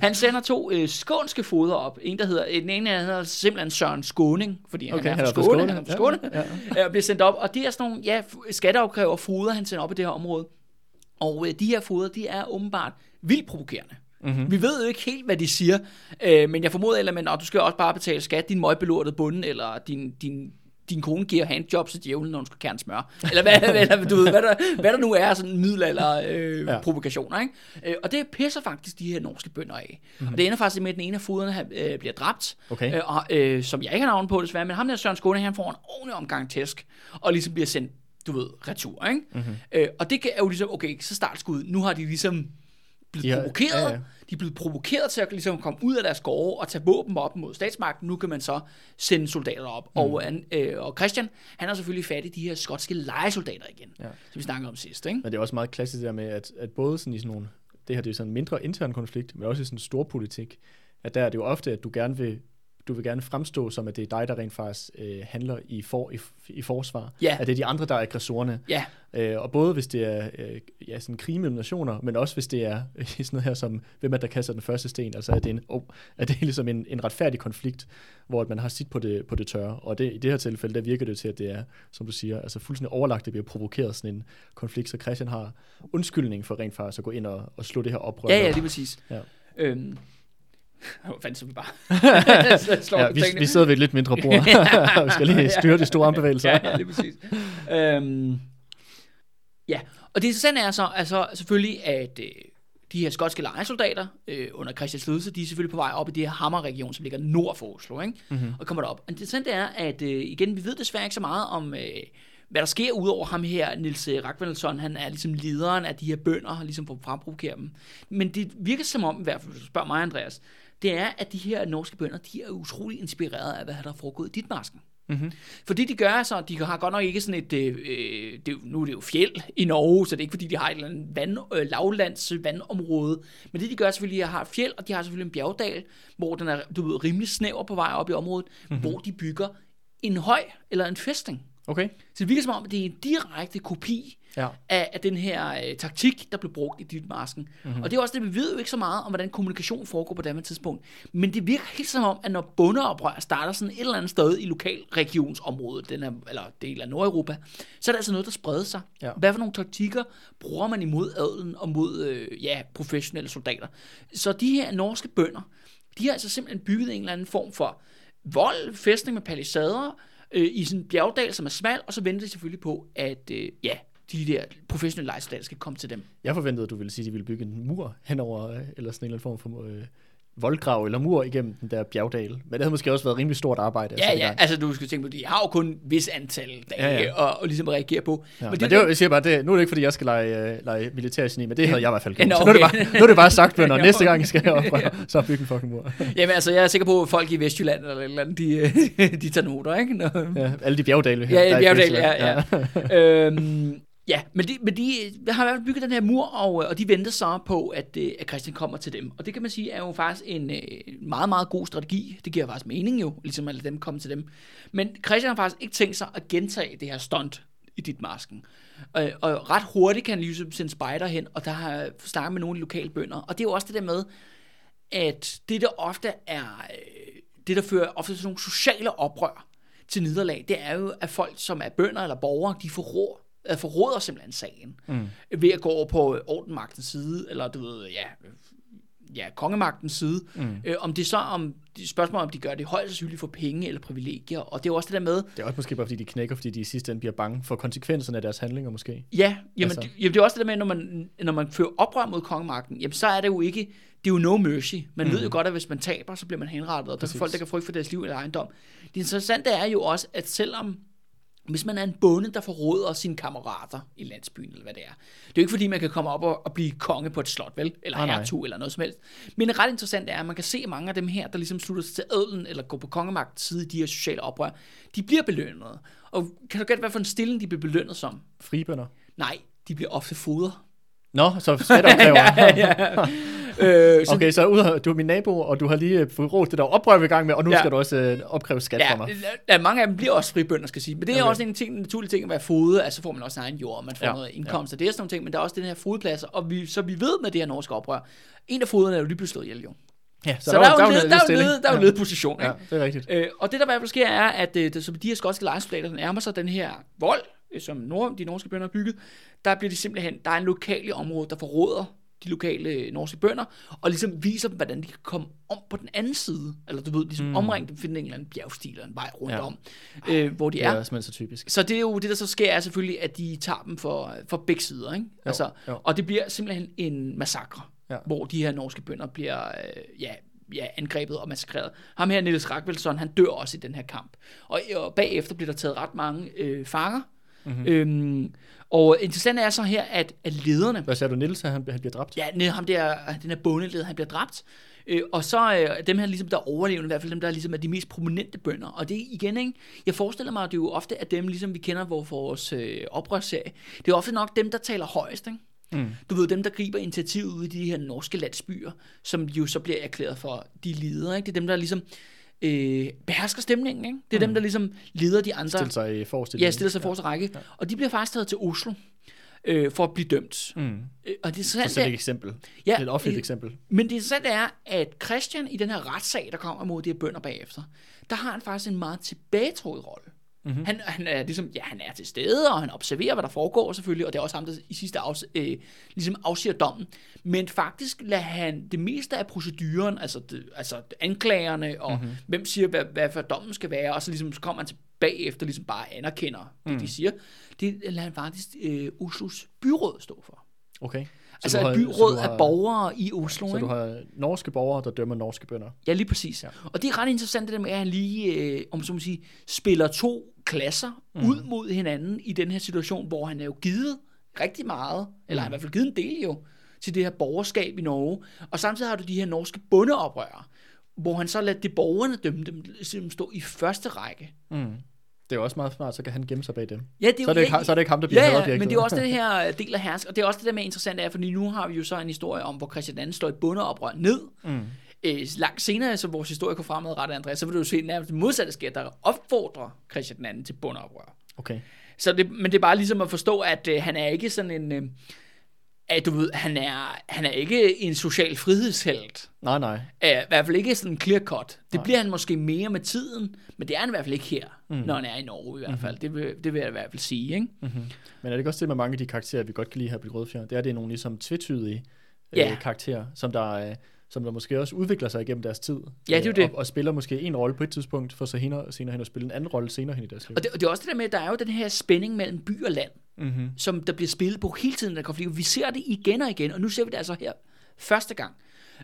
Han sender to øh, skånske foder op. En, der hedder, den ene han hedder simpelthen Søren Skåning, fordi han
Okay,
er
han er fra
Skåne,
Skåne.
han er fra Skåne,
Ja,
ja, ja. bliver sendt op. Og det er sådan nogle ja, skatteopkræver foder, han sender op i det her område. Og øh, de her foder, de er åbenbart vildt provokerende. Mm-hmm. Vi ved jo ikke helt, hvad de siger, øh, men jeg formoder, at du skal også bare betale skat, din møgbelortede bunde, eller din, din, din kone giver handjob til djævlen, når hun skal kerne smør. Eller hvad, eller, du ved, hvad, der, hvad der nu er, sådan middelalder øh, ja.
Ja.
provokationer. Ikke? Øh, og det pisser faktisk de her norske bønder af. Mm-hmm. Og det ender faktisk med, at den ene af foderne øh, bliver dræbt,
Okay.
øh, og, øh, som jeg ikke har navn på desværre, men ham der Søren Skåne, han får en ordentlig omgang tæsk, og ligesom bliver sendt, du ved, retur. Ikke? Mm-hmm. Øh, og det er jo ligesom, okay, så startskud, nu har de ligesom blevet
har-
provokeret,
ja, ja.
De er blevet provokeret til at ligesom komme ud af deres gårde og tage våben op mod statsmagten. Nu kan man så sende soldater op. Mm. Og, øh, og Christian, han har selvfølgelig fat i de her skotske lejesoldater igen, ja. Som vi snakkede om sidst. Ikke?
Men det er også meget klassisk der med, at, at både sådan i sådan nogle, det her det er sådan en mindre intern konflikt, men også i sådan en stor politik, at der er det jo ofte, at du gerne vil, du vil gerne fremstå som, at det er dig, der rent faktisk øh, handler i, for, i, i forsvar.
Ja.
At det er de andre, der er aggressorerne.
Ja,
Øh, og både hvis det er øh, ja, sådan krig mellem nationer, men også hvis det er øh, sådan noget her som, hvem er der kaster den første sten, altså er det, en, oh, er det ligesom en, en retfærdig konflikt, hvor at man har sit på det, på det tørre. Og det, i det her tilfælde, der virker det til, at det er, som du siger, altså fuldstændig overlagt, det bliver provokeret sådan en konflikt, så Christian har undskyldning for rent faktisk at gå ind og, og slå det her oprør.
ja, ja, lige præcis.
Ja.
Øhm, fanden så vi bare?
Ja,
vi
vi,
tingene.
vi sidder ved et lidt mindre bord. vi skal lige styre de store armbevægelser.
ja, ja, lige præcis. øhm, ja, og det interessante er så altså, selvfølgelig, at øh, de her skotske lejesoldater øh, under Christians ledelse, de er selvfølgelig på vej op i det her Hammer-region, som ligger nord for Oslo, ikke? Mm-hmm. og kommer derop. Og det interessante er, at øh, igen, vi ved desværre ikke så meget om, øh, hvad der sker udover ham her, Nils øh, Ragnarsson, han er ligesom lederen af de her bønder, ligesom for at fremprovokere dem. Men det virker som om, i hvert fald hvis du spørger mig, Andreas, det er, at de her norske bønder, de er utrolig inspireret af, hvad der er foregået i dit masken. Mm-hmm. For det de gør så, de har godt nok ikke sådan et, øh, øh, det, nu er det jo fjeld i Norge, så det er ikke fordi, de har et eller andet vand, øh, lavlands vandområde, men det de gør selvfølgelig, at de har fjeld, og de har selvfølgelig en bjergdal, hvor den er du ved, rimelig snæver på vej op i området, mm-hmm. hvor de bygger en høj eller en fæstning.
Okay.
Så det virker som om, at det er en direkte kopi
Ja.
af, af den her øh, taktik, der blev brugt i dit masken. Mm-hmm. Og det er også det, vi ved jo ikke så meget om, hvordan kommunikation foregår på det tidspunkt. Men det virker helt som om, at når bundeoprør starter sådan et eller andet sted i lokalregionsområdet, den her, eller del af Nordeuropa, så er der altså noget, der spreder sig.
Ja.
Hvad for nogle taktikker bruger man imod adelen og mod øh, ja, professionelle soldater? Så de her norske bønder, de har altså simpelthen bygget en eller anden form for vold, fæstning med palisader, øh, i sådan en bjergdal, som er smal, og så venter de selvfølgelig på, at øh, ja, de der professionelle lejesoldater skal komme til dem.
Jeg forventede, at du ville sige, at de ville bygge en mur henover, øh, eller sådan en eller anden form for øh, voldgrav eller mur igennem den der bjergdal. Men det havde måske også været rimelig stort arbejde.
Ja, ja,
gang.
altså du skal tænke på, de har jo kun et vis antal dage
Ja,
ja,
ja.
ja. Og, og ligesom reagere på.
Ja, men det, det, jeg siger bare, det, nu er det ikke, fordi jeg skal lege, øh, lege militærgeni, men det havde jeg i hvert fald gjort.
Nå,
Så nu er det
okay.
bare, nu er det bare sagt, bønder.
Ja,
Næste
okay.
gang skal jeg oprøre, så bygge en fucking mur.
Jamen altså, jeg er sikker på, at folk i Vestjylland eller et eller andet, de, de tager noter, ikke? Nå.
Ja, alle de bjergdale.
Ja, ja,
er i
bjergdal,
Vestjylland.
ja, ja. øhm, ja, men de, men de øh, har i hvert fald bygget den her mur, og, øh, og de venter så på, at, øh, at Christian kommer til dem. Og det kan man sige er jo faktisk en meget, meget god strategi. Det giver faktisk mening jo, ligesom at lade dem komme til dem. Men Christian har faktisk ikke tænkt sig at gentage det her stunt i dit masken. Og, og ret hurtigt kan han ligesom sende spejder hen, og der har jeg snakket med nogle lokale bønder. Og det er jo også det der med, at det der ofte er, det der fører ofte til nogle sociale oprør til nederlag, det er jo, at folk, som er bønder eller borgere, de forråder, øh, forråder simpelthen sagen. Mm. Ved at gå over på ordenmagtens side, eller du ved, ja, øh, ja kongemagtens side. Mm. Øh, om det så om de spørgsmål om de gør det højst sandsynligt for penge eller privilegier, og det er jo også det der med,
Det er også måske bare, fordi de knækker, fordi de i sidste ende bliver bange for konsekvenserne af deres handlinger måske.
Ja, jamen,
Altså-
det, jamen det er også det der med, når man, når man fører oprør mod kongemagten, jamen så er det jo ikke, det er jo no mercy. Man mm. ved jo godt, at hvis man taber, så bliver man henrettet, og der er
Præcis.
folk, der kan frygte for deres liv eller ejendom. Det interessante er jo også, at selvom hvis man er en bonde, der forråder sine kammerater i landsbyen, eller hvad det er. Det er jo ikke fordi, man kan komme op og, og blive konge på et slot, vel? Eller
nej.
hertug, eller noget som helst. Men ret interessant er, at man kan se mange af dem her, der ligesom slutter sig til adelen, eller går på kongemagtens side i de her sociale oprør, de bliver belønnet. Og kan du gætte, hvad for en stilling de bliver belønnet som?
Fribønder.
Nej, de bliver ofte fodret.
Nå, så skatteopkræver.
Øh, så,
Okay, så ud af, du er min nabo, og du har lige øh, fået råd det der oprør, i gang med, og nu
Ja.
ja. skal du også øh, opkræve skat
ja,
for mig.
ja, mange af dem bliver også fribønder, skal jeg sige. Men det er
Okay.
også en, ting, en naturlig ting at være fode, altså får man også egen jord, og man får ja.
Ja,
noget indkomst, og det er sådan nogle ting, men der er også den her fodpladser, og vi, så vi ved med det her norske oprør, en af foderne er jo lige blevet slået ihjel, jo.
Ja,
Så, så der, er jo led,
led
der, er led, der er jo
Ja.
ledposition,
Ja,
ikke?
det er rigtigt.
Øh, og det der i hvert fald sker er, at øh, det, så de her skotske lejesoldater der nærmer sig den her vold, øh, som nord, de norske bønder har bygget, der bliver de simpelthen, der er en lokal i området, der forråder de lokale øh, norske bønder, og ligesom viser dem, hvordan de kan komme om på den anden side. Eller du ved, ligesom mm. omringe dem, finde en eller anden bjergstil eller en vej rundt ja. Om, øh, hvor de
Det
er.
er simpelthen så typisk.
Så det er jo det, der så sker, er selvfølgelig, at de tager dem for, for begge sider. Ikke? Altså,
jo.
Og det bliver simpelthen en massakre,
Ja.
hvor de her norske bønder bliver øh, ja, ja, angrebet og massakreret. Ham her, Niels Ragvelsson, han dør også i den her kamp. Og, og bagefter bliver der taget ret mange øh, fanger.
Mhm.
Mm-hmm. Øhm, og interessant er så her, at, at lederne,
Hvad sagde du, Niels, at han, han bliver dræbt?
Ja, ham der, den her bondeleder, han bliver dræbt. Øh, og så øh, dem her, ligesom, der er overlevende, i hvert fald dem, der ligesom er de mest prominente bønder. Og det igen, ikke? Jeg forestiller mig, at det er jo ofte at dem, ligesom vi kender hvor vores øh, oprørsserie, det er ofte nok dem, der taler højst, ikke?
Mm.
Du ved, dem, der griber initiativet ude i de her norske landsbyer, som jo så bliver erklæret for de ledere, ikke? Det er dem, der ligesom øh, behersker stemningen, ikke? Det er mm. dem, der ligesom leder de andre.
Stille sig i forestillingen.
Ja, stiller sig i forreste række. Ja. Og de bliver faktisk taget til Oslo øh, for at blive dømt.
Mm.
Øh, og det er
Så
sådan,
et eksempel.
Ja,
et offentligt eksempel.
men det interessante er, at Christian i den her retssag, der kommer mod de her bønder bagefter, der har han faktisk en meget tilbagetrukket rolle.
Mhm.
Mm-hmm. Han, han, er ligesom, ja, han er til stede, og han observerer, hvad der foregår selvfølgelig, og det er også ham, der i sidste afs, øh, ligesom afsiger dommen. Men faktisk lader han det meste af proceduren, altså, det, altså anklagerne, og
Mhm.
mm-hmm. hvem siger, hvad, hvad for dommen skal være, og så, ligesom, så kommer han til bagefter ligesom bare anerkender det,
Mm.
de siger. Det lader han faktisk øh, Oslos byråd stå for.
Okay. Så
altså
du
et
har-
byråd
har-
af borgere i Oslo.
Så
ikke?
du har norske borgere, der dømmer norske bønder.
Ja, lige præcis. Ja. Og det er ret interessant det der med, at han lige, øh, om så må sige, spiller to klasser mm. ud mod hinanden i den her situation, hvor han er jo givet rigtig meget, eller han har i hvert fald givet en del jo, til det her borgerskab i Norge. Og samtidig har du de her norske bondeoprører, hvor han så lader de borgerne dømme dem, ligesom stå i første række.
Mm. Det er også meget smart, så kan han gemme sig bag dem.
Ja, det er
Så er det, ikke, så er det ikke ham, der bliver
Ja, men det er også det her del af hersk, og det er også det der med interessant er, fordi nu har vi jo så en historie om, hvor Christian II slår et bondeoprør ned.
Mm.
Øh, langt senere, så vores historie går fremadrettet, Andreas, så vil du se nærmest modsatte sker, der opfordrer Christian II til bondeoprør.
Okay.
Så det, men det er bare ligesom at forstå, at øh, han er ikke sådan en... Øh, at du ved, han er, han er ikke en social frihedshelt.
Nej, nej.
Uh, I hvert fald ikke sådan clear cut. Det
Nej.
bliver han måske mere med tiden, men det er han i hvert fald ikke her,
Mm.
mm. når han er i Norge i hvert fald. Det, vil, det vil jeg i hvert fald sige, ikke?
Mm-hmm. Men er det ikke også det med mange af de karakterer, vi godt kan lide her på Rødfjord? Det er, det er nogle ligesom tvetydige
Ja.
øh, karakterer, som der, øh, som der måske også udvikler sig igennem deres tid.
Ja, det er jo
Øh,
det.
Og, og spiller måske en rolle på et tidspunkt, for så senere, senere hen at spille en anden rolle senere hen i deres liv.
Og det, og det er også det der med, at der er jo den her spænding mellem by og land,
Mm-hmm.
som der bliver spillet på hele tiden, der konflikt. Vi ser det igen og igen, og nu ser vi det altså her første gang.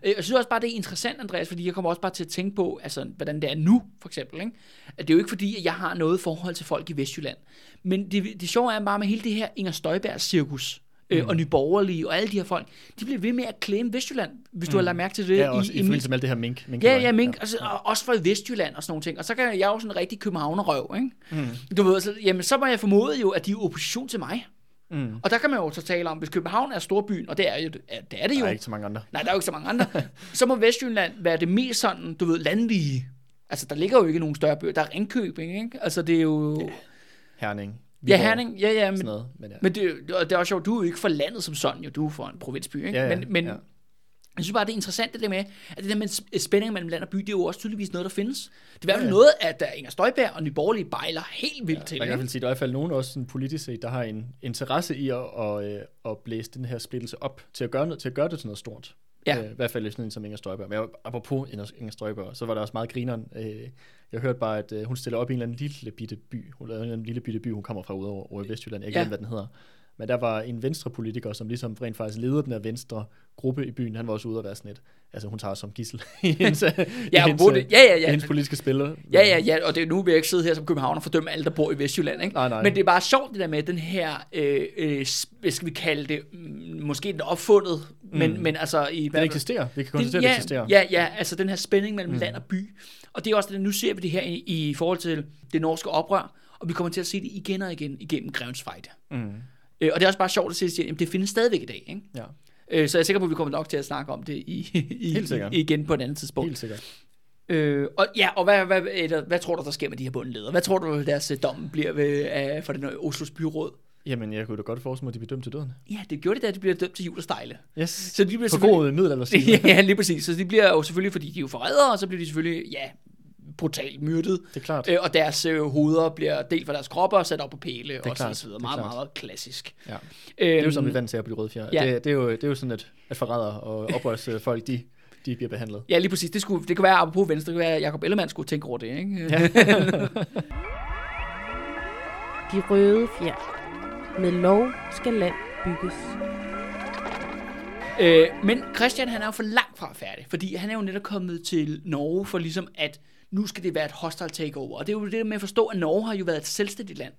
Øh, Jeg synes også bare, det er interessant, Andreas, fordi jeg kommer også bare til at tænke på, altså, hvordan det er nu, for eksempel. Ikke? At det er jo ikke fordi, at jeg har noget forhold til folk i Vestjylland. Men det, det sjove er bare med hele det her Inger Støjberg-cirkus, øh, og Nyborgerlige og alle de her folk, de bliver ved med at claim Vestjylland, hvis du har lagt mærke til det.
Ja, også i, i forbindelse med alt det her mink. mink
Ja, ja, mink, altså, og også fra Vestjylland og sådan nogle ting. Og så kan jeg jo sådan en rigtig københavnerrøv, ikke? Mm. Du ved, så, jamen, så må jeg formode jo, at de er opposition til mig.
Mm.
Og der kan man jo så tale om, hvis København er storbyen, og det er, jo, ja, det, er det jo.
Der er ikke så mange andre.
Nej, der er jo ikke så mange andre. så må Vestjylland være det mest sådan, du ved, landlige. Altså, der ligger jo ikke nogen større byer. Der er Ringkøbing, ikke? Altså, det er jo...
Herning.
Ja,
Viborg,
Herning, ja, ja, men,
noget. Men ja.
men det, det er også sjovt, du er jo ikke for landet som sådan, jo. Du er for en provinsby, ikke?
Ja, ja,
men, men
ja.
jeg synes bare, det er interessant det der med, at det der med sp- spænding mellem land og by, det er jo også tydeligvis noget, der findes. Det er i
Ja, ja.
noget, at der Inger Støjberg og Nye Borgerlige bejler helt vildt til.
Man kan i hvert fald sige, at der er i hvert fald nogen også sådan politisk set, der har en interesse i at, at, øh, at blæse den her splittelse op, til at gøre, noget, til at gøre det til noget stort.
Ja.
Øh, I hvert fald sådan en som Inger Støjberg. Men jeg, apropos Inger, Støjberg, så var der også meget grineren. Øh, jeg hørte bare, at øh, hun stiller op i en eller anden lille bitte by. Hun lavede en eller anden lille bitte by, hun kommer fra ude over, over i Vestjylland. Jeg
Ja.
ikke ja. hvad den hedder. Men der var en venstrepolitiker, som ligesom rent faktisk leder den her venstre gruppe i byen. Han var også ude at være sådan et. Altså hun tager som gissel i hendes,
Ja,
hendes,
det, ja, ja, ja.
hendes politiske spiller.
Ja, ja, ja, og det, nu vil jeg ikke sidde her som københavner og fordømme alle, der bor i Vestjylland, ikke?
Nej, nej.
Men det er bare sjovt det der med den her, øh, øh, hvad skal vi kalde det, mm, måske den opfundet, men,
Mm.
men altså i...
Den eksisterer. Vi kan konstatere,
ja,
at det eksisterer.
Ja, ja, altså den her spænding mellem mm. land og by. Og det er også det, nu ser vi det her i, i forhold til det norske oprør, og vi kommer til at se det igen og igen igennem Grevens Fejde.
Mm.
Øh, og det er også bare sjovt at se, at det findes stadigvæk i dag, ikke?
ja.
Øh, så jeg er sikker på, at vi kommer nok til at snakke om det i, i,
Helt sikkert.
igen på et andet tidspunkt.
Helt sikkert.
Øh, og ja, og hvad, hvad, hvad, hvad tror du, der sker med de her bundledere? Hvad tror du, deres øh, dom bliver ved, uh, for den øh, Oslos byråd?
Jamen, jeg kunne da godt forestille mig, at de bliver dømt til døden.
Ja, det gjorde de da, de bliver dømt til jul og stejle.
Yes.
Så de bliver
På
selvfølgelig...
god middelalderstil.
ja, lige præcis. Så de bliver jo selvfølgelig, fordi de er jo forrædere, og så bliver de selvfølgelig, ja, brutalt myrdet.
Det er klart.
Øh, og deres øh, hoveder bliver delt fra deres kropper og sat op på pæle, og så,
klart,
så videre.
det er
Meget, meget, meget klassisk.
Ja.
Øhm,
Det er jo som vi vant til at blive rødfjer.
Ja.
Det, det, er jo, det er jo sådan, at, at forrædere og oprørsfolk, de, de bliver behandlet.
Ja, lige præcis. Det, skulle, det kan være, apropos venstre, det kan være, at Jacob Ellemann skulle tænke over det, ikke?
Ja.
De røde fjer. Med lov skal land bygges.
Øh, men Christian han er jo for langt fra færdig, fordi han er jo netop kommet til Norge for ligesom at nu skal det være et hostile takeover. Og det er jo det med at forstå, at Norge har jo været et selvstændigt land,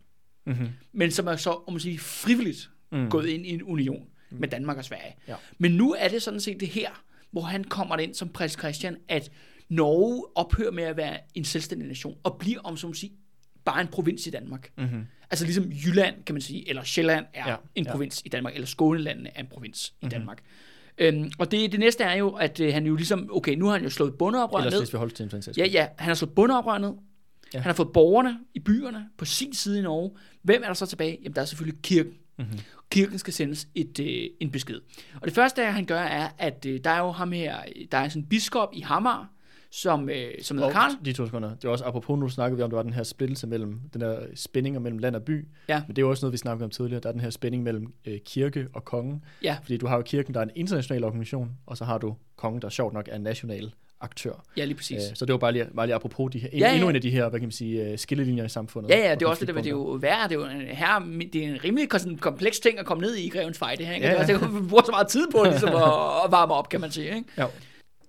Mm-hmm.
men som er så, om man siger, frivilligt mm.
Mm.
gået ind i en union med Danmark og Sverige.
Ja.
Men nu er det sådan set det her, hvor han kommer ind som prins Christian, at Norge ophører med at være en selvstændig nation, og bliver, om så man sige, bare en provins i Danmark.
Mm-hmm.
Altså ligesom Jylland, kan man sige, eller Sjælland er ja,
Ja,
en
ja.
provins i Danmark, eller Skånelandene er en provins mm-hmm. i Danmark. Øhm, og det, det næste er jo, at øh, han jo ligesom, okay, nu har han jo slået bundeoprør
Ellers
ned.
hvis vi holdt til en fantastisk.
Ja, ja, han har slået bundeoprør ned. Ja.
Ja.
Han har fået borgerne i byerne på sin side i Norge. Hvem er der så tilbage? Jamen, der er selvfølgelig kirken. Mm-hmm. Kirken skal sendes et, øh, en besked. Og det første, han gør, er, at øh, der er jo ham her, der er sådan en biskop i Hamar, som, øh, som hedder Karl.
de to sekunder. Det var også apropos, nu snakkede vi om, der var den her splittelse mellem, den der spænding mellem land og by.
Ja.
Men det er jo også noget, vi snakkede om tidligere. Der er den her spænding mellem øh, kirke og konge.
Ja.
Fordi du har jo kirken, der er en international organisation, og så har du kongen, der sjovt nok er en national aktør.
Ja, lige præcis.
Øh, så det var bare lige, bare lige apropos de her,
Ja,
ja, endnu en af de her, hvad kan man sige, øh, skillelinjer i samfundet.
Ja, ja, det er også det det er jo værre, det er jo en, her, det er en rimelig sådan kompleks ting at komme ned i Grevens Fejde, her, ikke?
Ja,
Ja,
ja.
Det er vi bruger så meget tid på ligesom at, at varme op, kan man sige, ikke?
Ja.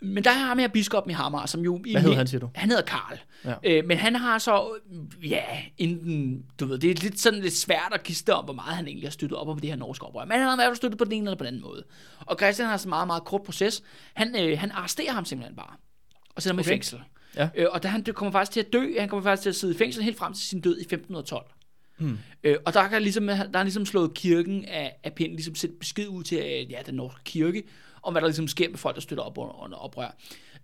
Men der er ham her biskoppen i Hamar, som jo...
Hvad hedder han, siger du?
Han hedder Karl.
Ja.
Øh, men han har så, ja, enten, du ved, det er lidt sådan lidt svært at kiste om, hvor meget han egentlig har støttet op om det her norske oprør. Men han har i hvert fald støttet på den ene eller på den anden måde. Og Christian har så en meget, meget kort proces. Han, øh, han arresterer ham simpelthen bare. Og sætter ham okay. i fængsel.
Ja.
Øh, og da han kommer faktisk til at dø, han kommer faktisk til at sidde i fængsel helt frem til sin død i 1512.
Hmm.
Øh, og der, kan ligesom, der er ligesom slået kirken af, af pinden, ligesom sendt besked ud til øh, ja, den norske kirke, om hvad der ligesom sker med folk, der støtter op under, under oprør.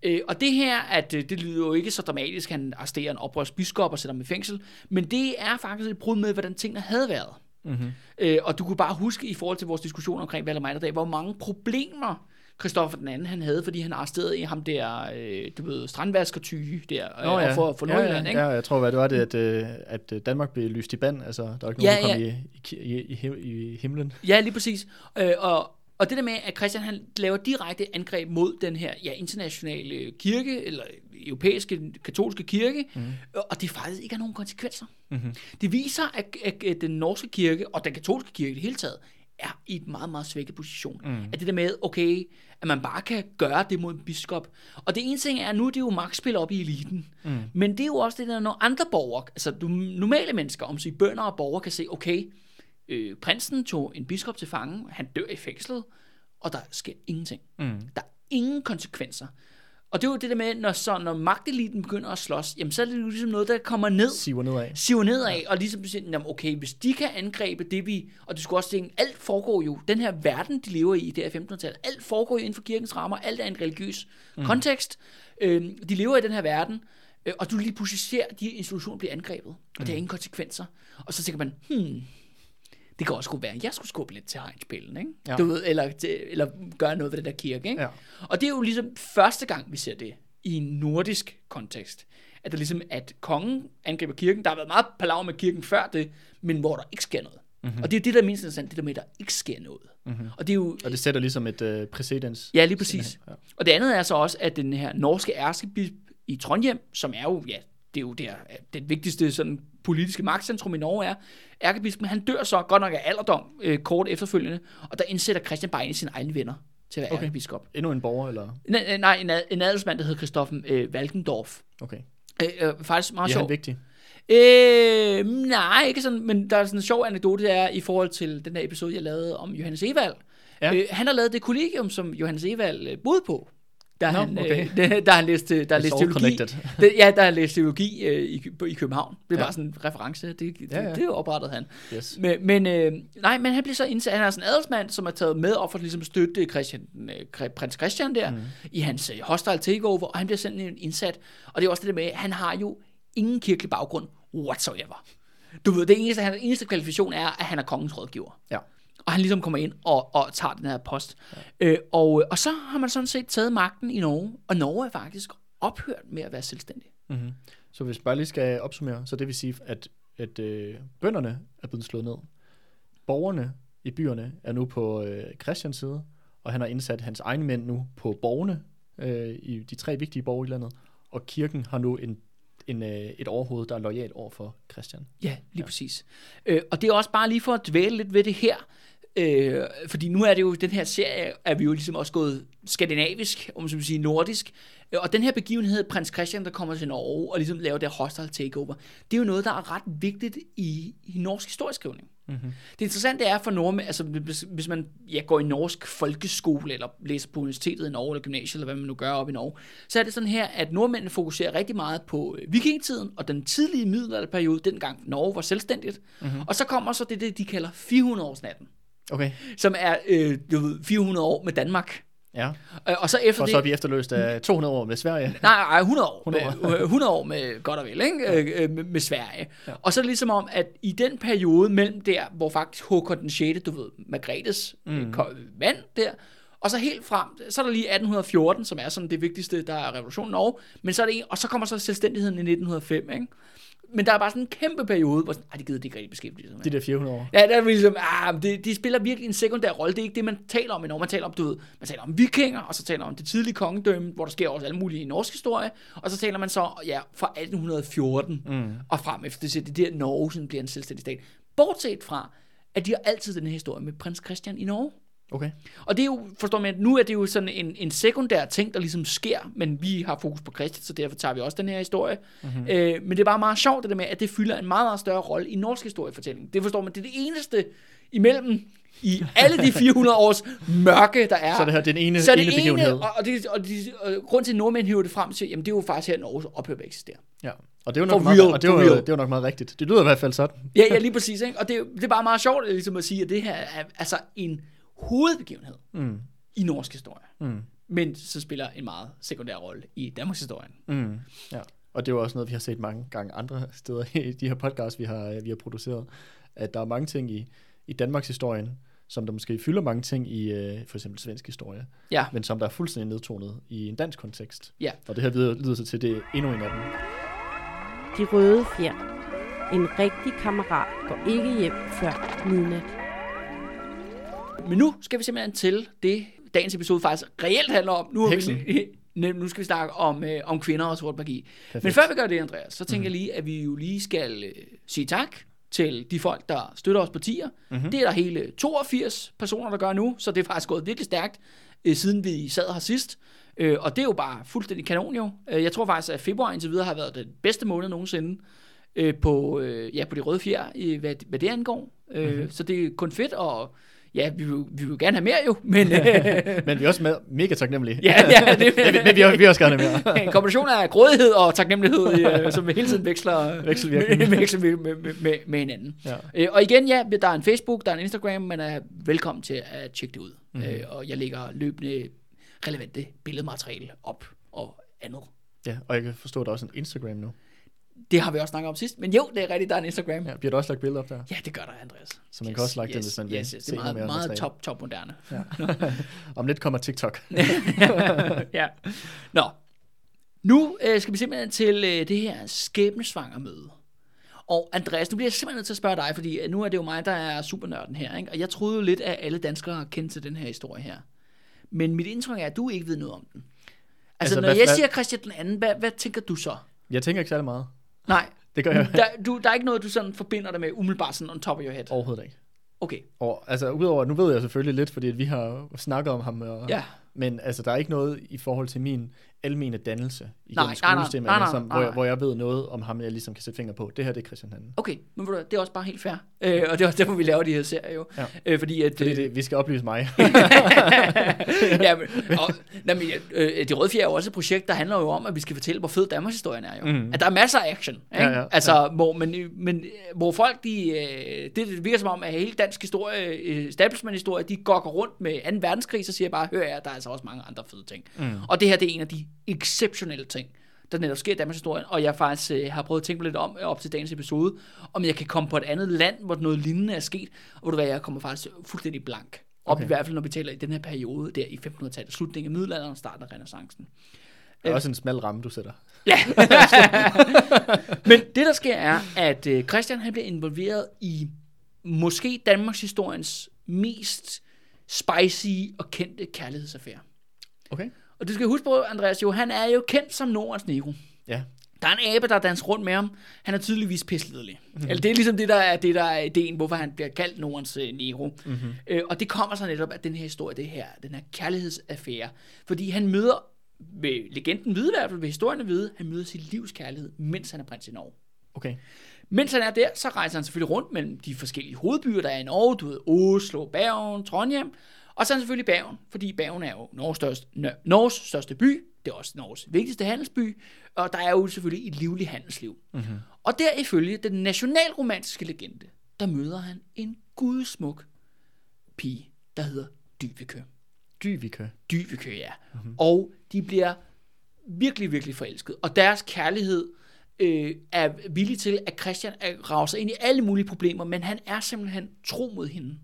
Øh, og det her, at øh, det lyder jo ikke så dramatisk, han arresterer en oprørsbiskop og sætter ham i fængsel, men det er faktisk et brud med, hvordan tingene havde været.
Mm-hmm.
Øh, og du kunne bare huske i forhold til vores diskussion omkring Valdemar dag, hvor mange problemer Christoffer den anden han havde, fordi han arresterede i ham der, øh, du ved, strandvaskertyge der, øh,
Nå,
og for, for Nordjylland,
ja,
ikke?
ja, jeg tror, hvad det var det, at, øh, at øh, Danmark blev lyst i band. Altså, der var ikke
Ja,
nogen, der kom i, i, i, i, i himlen.
Ja, lige præcis. Øh, og, og det der med, at Christian han laver direkte angreb mod den her ja, internationale kirke, eller europæiske katolske kirke, mm. og det faktisk ikke har nogen konsekvenser.
Mm-hmm.
Det viser, at, at, at den norske kirke, og den katolske kirke i det hele taget, er i et meget, meget svækket position. Mm. At det der med, okay, at man bare kan gøre det mod en biskop. Og det ene ting er, nu er det jo magtspil op i eliten. Mm. Men det er jo også det der, når andre borgere, altså du, normale mennesker, om sig bønder og borgere, kan se, okay, øh, prinsen tog en biskop til fange, han dør i fængslet, og der sker ingenting.
Mm.
Der er ingen konsekvenser. Og det er jo det der med, når, så, når magteliten begynder at slås, jamen så er det jo ligesom noget, der kommer ned
Siver nedad.
siver nedad, og ligesom siger, jamen okay, hvis de kan angribe det vi, og du skulle også tænke, alt foregår jo, den her verden, de lever i, det er 1500-tallet, alt foregår jo inden for kirkens rammer, alt er en religiøs mm. kontekst, øh, de lever i den her verden, øh, og du lige pludselig ser, at de institutioner bliver angrebet, og mm. det har ingen konsekvenser, og så tænker man, hmm, det kan også godt være, at jeg skulle skubbe lidt til hegnspillen, ikke?
Ja.
Du ved, eller, eller gøre noget ved det der kirke, ikke?
Ja.
Og det er jo ligesom første gang, vi ser det i en nordisk kontekst. At der ligesom, at kongen angriber kirken. Der har været meget palaver med kirken før det, men hvor der ikke sker noget. Mm-hmm. Og det er det, der er mindst interessant, det der med, at der ikke sker noget.
Mm-hmm.
Og det er jo...
Og det sætter ligesom et øh, præcedens.
Ja, lige præcis.
Ja.
Og det andet er så også, at den her norske ærkebisp i Trondheim, som er jo, ja, det er jo der, den vigtigste sådan, politiske magtcentrum i Norge er, ærkebispen, han dør så godt nok af alderdom øh, kort efterfølgende, og der indsætter Christian bare en af sine egne venner til at være okay. Ærkebiskop.
Endnu en borger, eller?
Nej, nej en, ad- en adelsmand, der hedder Christophen øh, Walkendorf.
Okay.
Øh, øh, faktisk meget
Ja,
sjov.
vigtig.
Øh, nej, ikke sådan, men der er sådan en sjov anekdote, der er i forhold til den her episode, jeg lavede om Johannes Evald.
Ja.
Øh, han har lavet det kollegium, som Johannes Evald øh, boede på. Da
Nå,
han,
okay.
øh, da han læste, der
It's
læste teologi. Det, ja, der han læste teologi øh, i, i København. Det var
Ja.
bare sådan en reference. Det, det,
Ja, ja.
det oprettede han.
Yes.
Men, men, øh, nej, men han bliver så indsat. Han er sådan en adelsmand, som er taget med op for at ligesom støtte Christian, øh, prins Christian der, mm. i hans øh, hostile takeover, og han bliver sådan en indsat. Og det er også det der med, at han har jo ingen kirkelig baggrund whatsoever. Du ved, det eneste, hans eneste kvalifikation er, at han er kongens rådgiver.
Ja.
Og han ligesom kommer ind og, og tager den her post. Ja. Øh, og, og så har man sådan set taget magten i Norge, og Norge er faktisk ophørt med at være selvstændig.
Mm-hmm. Så hvis vi bare lige skal opsummere, så det vil sige, at, at øh, bønderne er blevet slået ned. Borgerne i byerne er nu på øh, Christians side, og han har indsat hans egne mænd nu på borgerne øh, i de tre vigtige borgere i landet. Og kirken har nu en, en, øh, et overhoved, der er lojal over for Christian.
Ja, lige ja. præcis. Øh, og det er også bare lige for at dvæle lidt ved det her, øh, fordi nu er det jo, den her serie, er vi jo ligesom også gået skandinavisk, om man skal sige nordisk, Øh, og den her begivenhed, prins Christian, der kommer til Norge og ligesom laver det hostile takeover, det er jo noget, der er ret vigtigt i, i norsk historieskrivning.
Mm-hmm.
Det interessante er for nordmænd, altså hvis, hvis man ja, går i norsk folkeskole, eller læser på universitetet i Norge, eller gymnasiet, eller hvad man nu gør op i Norge, så er det sådan her, at nordmændene fokuserer rigtig meget på øh, vikingetiden, og den tidlige middelalderperiode, dengang Norge var selvstændigt. Mm-hmm. Og så kommer så det, det, de kalder 400-årsnatten,
Okay,
som er øh, du ved, 400 år med Danmark.
ja.
Øh, Og så efter det...
så er vi efterløst af 200 år med Sverige.
Nej, nej, 100 år.
100 år.
100 år, 100 år med godt og vel, ikke? Ja. Øh, med, med Sverige. Ja. Og så er det ligesom om, at i den periode mellem der, hvor faktisk Håkon den 6., du ved, Margrethes mm. øh, mand der, og så helt frem, så er der lige 1814, som er sådan det vigtigste, der er revolutionen Norge, men så er det en, og så kommer så selvstændigheden i 1905, ikke? Men der er bare sådan en kæmpe periode, hvor sådan, det gider de ikke rigtig beskæftige sig med.
De der 400 år.
Ja, der er ligesom, ah, det, de spiller virkelig en sekundær rolle. Det er ikke det, man taler om, når man taler om, du ved, man taler om vikinger, og så taler om det tidlige kongedømme, hvor der sker også alle mulige i norsk historie, og så taler man så, ja, fra 1814 mm. og frem efter det, så det er der Norge sådan bliver en selvstændig stat. Bortset fra, at de har altid den her historie med prins Christian i Norge.
Okay.
Og det er jo, forstår man, nu er det jo sådan en, en sekundær ting, der ligesom sker, men vi har fokus på Christian, så derfor tager vi også den her historie. Mm-hmm. Øh, men det er bare meget sjovt det der med, at det fylder en meget, meget større rolle i norsk historiefortælling. Det forstår man, det er det eneste imellem i alle de 400 års mørke, der er.
Så det her er den ene,
så det ene
begivenhed.
og, og, det, og, det, og grund til, at nordmænd hiver det frem til, jamen det er jo faktisk her, at Norge ophører ved at eksistere.
Ja. Og det er jo
For
nok, meget,
real,
og det er
for
jo,
real.
det er jo nok meget rigtigt. Det lyder i hvert fald sådan.
Ja, ja, lige præcis. Ikke? Og det, er- det er bare meget sjovt ligesom at sige, at det her er altså en hovedbegivenhed
Mm.
i norsk historie.
Mm.
men så spiller en meget sekundær rolle i Danmarks historien.
Mm. Ja. Og det er jo også noget, vi har set mange gange andre steder i de her podcasts, vi har, vi har produceret. At der er mange ting i, i Danmarks historien, som der måske fylder mange ting i øh, for eksempel svensk historie,
Ja,
men som der er fuldstændig nedtonet i en dansk kontekst.
Ja.
Og det her lyder, lyder sig til, det er endnu en af dem.
De røde fjer. En rigtig kammerat går ikke hjem før midnat.
Men nu skal vi simpelthen til det, dagens episode faktisk reelt handler om. Nu, vi, nu skal vi snakke om, øh, om kvinder og sort magi.
Perfekt.
Men før vi gør det, Andreas, så tænker mm. jeg lige, at vi jo lige skal øh, sige tak til de folk, der støtter os på tier. Mm-hmm. Det er der hele 82 personer, der gør nu, så det er faktisk gået virkelig stærkt, øh, siden vi sad her sidst. Øh, og det er jo bare fuldstændig kanon jo. Øh, jeg tror faktisk, at februar indtil videre har været den bedste måned nogensinde øh, på, øh, ja, på de røde fjer, øh, hvad, hvad det angår. Øh, mm-hmm. Så det er kun fedt, og ja, vi vil, vi vil gerne have mere jo, men... Øh,
Men vi er også med, mega taknemmelige.
ja, ja, det,
men, men vi, vi vil også gerne have mere.
en kombination af grådighed og taknemmelighed, øh, som hele tiden veksler, veksler med, med, med, med hinanden.
Ja.
Øh, og igen, ja, der er en Facebook, der er en Instagram, man er velkommen til at tjekke det ud. Øh, og jeg lægger løbende relevante billedmateriale op og andet.
ja, og jeg kan forstå, at der er også en Instagram nu.
Det har vi også snakket om sidst, men jo, det er rigtigt, der er en Instagram. Ja,
bliver der også lagt billeder op der?
ja det gør der, Andreas.
Så man kan også like den, hvis man vil
yes, yes, det er meget, meget top, top moderne.
Ja. Om lidt kommer TikTok.
ja. Nå, nu øh, skal vi simpelthen til øh, det her skæbnesvanger møde. Og Andreas, nu bliver jeg simpelthen nødt til at spørge dig, fordi øh, nu er det jo mig, der er supernørden her, ikke? og jeg troede jo lidt, at alle danskere kendte til den her historie her. Men mit indtryk er, at du ikke ved noget om den. Altså,
Altså,
når
hvad-
jeg siger Christian den anden, hvad, hvad tænker du så?
Jeg tænker ikke særlig meget.
Nej,
Det gør jeg
der, du, der er ikke noget, du sådan forbinder det med umiddelbart sådan on top of your head.
overhovedet ikke.
Okay,
Og, altså, udover, nu ved jeg selvfølgelig lidt, fordi at vi har snakket om ham, og,
ja.
men altså, der er ikke noget i forhold til min almene dannelse i
Nej,
nej,
nej, nej, nej, nej, nej,
hvor, jeg, hvor jeg ved noget om ham, jeg ligesom kan sætte finger på. Det her, det er Christian Hansen.
Okay, men du, det er også bare helt fair. Øh, og det er også derfor, vi laver de her serier jo.
Ja.
Øh, fordi at,
Fordi
øh,
det, vi skal oplyse mig.
ja, men, og, nej, men, øh, det Røde Fjer er jo også et projekt, der handler jo om, at vi skal fortælle, hvor fed Danmarks historien er jo. Mm. At der er masser af action. Ikke?
Ja, ja,
altså, Hvor, men, men hvor folk, de, øh, det, det virker som om, at hele dansk historie, øh, establishment-historie, de gokker rundt med 2. verdenskrig, så siger jeg bare, hør jeg, der er altså også mange andre fede ting. Mm. Og det her, det er en af de exceptionelle ting, der netop sker i Danmarks historie, og jeg faktisk øh, har prøvet at tænke mig lidt om, øh, op til dagens episode, om jeg kan komme på et andet land, hvor noget lignende er sket, og ved du hvad, jeg kommer faktisk fuldstændig blank. Op
Okay.
i hvert fald, når vi taler i den her periode, der i 1500-tallet, slutningen af middelalderen og starten af renaissancen.
Det er også en smal ramme, du sætter.
Men det, der sker, er, at øh, Christian han bliver involveret i måske Danmarks historiens mest spicy og kendte kærlighedsaffære.
Okay.
Og du skal huske på, Andreas, jo, han er jo kendt som Nordens Negro.
Ja.
Der er en abe, der danser rundt med ham. Han er tydeligvis pisledelig. Mm-hmm. Eller det er ligesom det, der er, det, der er ideen, hvorfor han bliver kaldt Nordens øh, Negro. Mm-hmm. Øh, og det kommer så netop af den her historie, det her, den her kærlighedsaffære. Fordi han møder, ved legenden vide i hvert fald, ved historien vide, han møder sit livs kærlighed, mens han er prins i Norge.
Okay.
Mens han er der, så rejser han selvfølgelig rundt mellem de forskellige hovedbyer, der er i Norge. Du ved, Oslo, Bergen, Trondheim. Og så er selvfølgelig Bergen, fordi Bergen er jo Norges største, Norges største by. Det er også Norges vigtigste handelsby. Og der er jo selvfølgelig et livligt handelsliv. Mm-hmm. Og der ifølge den nationalromantiske legende, der møder han en gudsmuk pige, der hedder Dyveke.
Dyvike.
Dyveke, ja. Mm-hmm. Og de bliver virkelig, virkelig forelsket. Og deres kærlighed øh, er villig til, at Christian er- rager sig ind i alle mulige problemer, men han er simpelthen tro mod hende.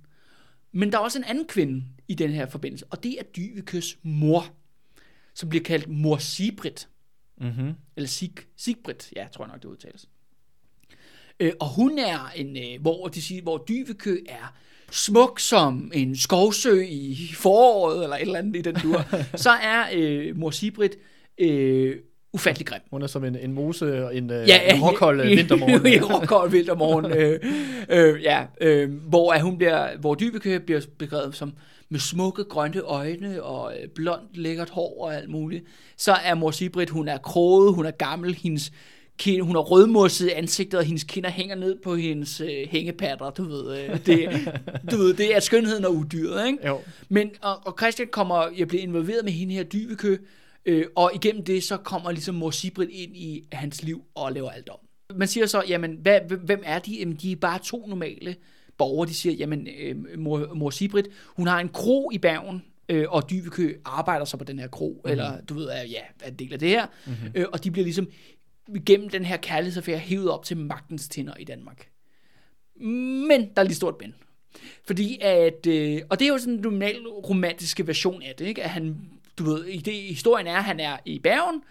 Men der er også en anden kvinde i den her forbindelse, og det er Dyvekes mor, som bliver kaldt mor Sibrit.
Mm-hmm.
Eller Sig, Sigbrit, ja, tror jeg nok, det udtales. Øh, og hun er en, øh, hvor, de siger, hvor Dyvekø er smuk som en skovsø i foråret, eller et eller andet i den dur, så er øh, mor Sibrit øh, ufattelig grim.
Hun er som en, en mose og en, øh,
Ja,
en råkold øh, vintermorgen.
I råkold vintermorgen. øh, øh, ja, øh, hvor, at hun bliver, hvor Dybekø bliver beskrevet som med smukke grønne øjne og øh, blondt lækkert hår og alt muligt. Så er mor Sibrit, hun er kroget, hun er gammel, hendes kind, hun har rødmosset ansigtet, og hendes kinder hænger ned på hendes øh, hængepatter, du ved. Øh, det, du ved, det er skønheden og udyret, ikke?
Jo.
Men, og, og Christian kommer, jeg bliver involveret med hende her Dybekø, øh, og igennem det, så kommer ligesom mor Sibrit ind i hans liv og laver alt om. Man siger så, jamen, hvad, hvem er de? Jamen, de er bare to normale borgere. De siger, jamen, øh, mor, mor Sibrit, hun har en kro i Bergen, øh, og Dybekø arbejder så på den her kro, mm-hmm. eller du ved, er, ja, er en del af det her. Mm-hmm. Øh, og de bliver ligesom gennem den her kærlighedsaffære hævet op til magtens tænder i Danmark. Men der er lige stort men. Fordi at, øh, og det er jo sådan en normal romantiske version af det, ikke? At han, du ved, i det, historien er, at han er i Bergen,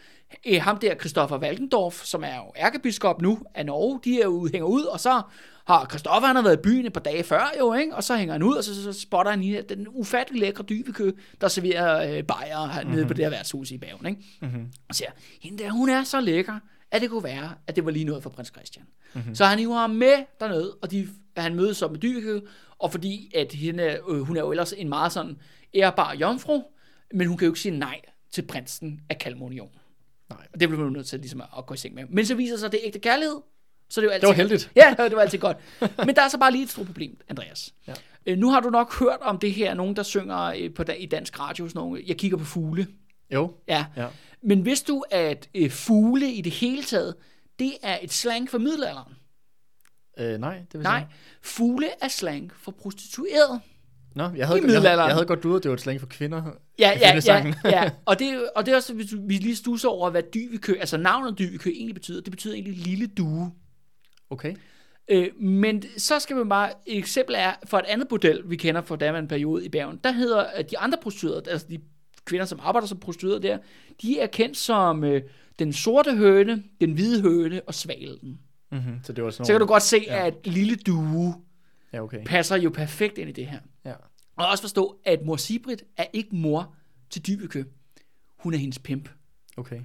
øh, ham der, Christoffer Walkendorf, som er jo ærkebiskop nu af Norge, de er jo, hænger ud, og så har Christoffer, han har været i byen et par dage før jo, ikke? og så hænger han ud, og så, så spotter han hende, den ufattelig lækre dybekø, der serverer øh, bajer mm-hmm. nede på det her værtshus i Bergen, ikke? Mm-hmm. Og siger, hende der, hun er så lækker, at det kunne være, at det var lige noget for prins Christian. Mm-hmm. Så han hiver ham med dernede, og de, han mødes så med Dybekø, og fordi at hende, øh, hun er jo ellers en meget sådan ærbar jomfru, men hun kan jo ikke sige nej til prinsen af Kalmonion.
Nej.
Og det bliver man nødt til ligesom at, at gå i seng med. Men så viser sig, at det er ægte kærlighed, så det er jo altid
Det var heldigt.
Ja, det var altid godt. Men der er så bare lige et stort problem, Andreas.
Ja.
Øh, nu har du nok hørt om det her, nogen der synger øh, på, i dansk radio, sådan nogle, jeg kigger på fugle.
Jo.
Ja.
Ja.
Men vidste du, at øh, fugle i det hele taget, det er et slang for middelalderen?
Øh, nej, det vil
Nej,
sige.
fugle er slang for prostitueret.
Nå, jeg havde, jeg, jeg, havde godt duet, at det var et slang for kvinder.
Ja, ja, ja, ja. Og det, og det er også, hvis vi lige stusser over, hvad dybekø, altså navnet dybekø egentlig betyder. Det betyder egentlig lille due.
Okay.
Øh, men så skal man bare, et eksempel er, for et andet model, vi kender fra daværende periode i Bergen, der hedder at de andre prostituerede, altså de kvinder, som arbejder som prostituerede der, de er kendt som øh, den sorte høne, den hvide høne og svalen.
Mm-hmm. Så det var sådan
Så kan du godt se,
Ja.
at lille due
Ja, okay.
passer jo perfekt ind i det her.
Ja.
Og også forstå, at mor Sibrit er ikke mor til Dybekø. Hun er hendes pimp.
Okay.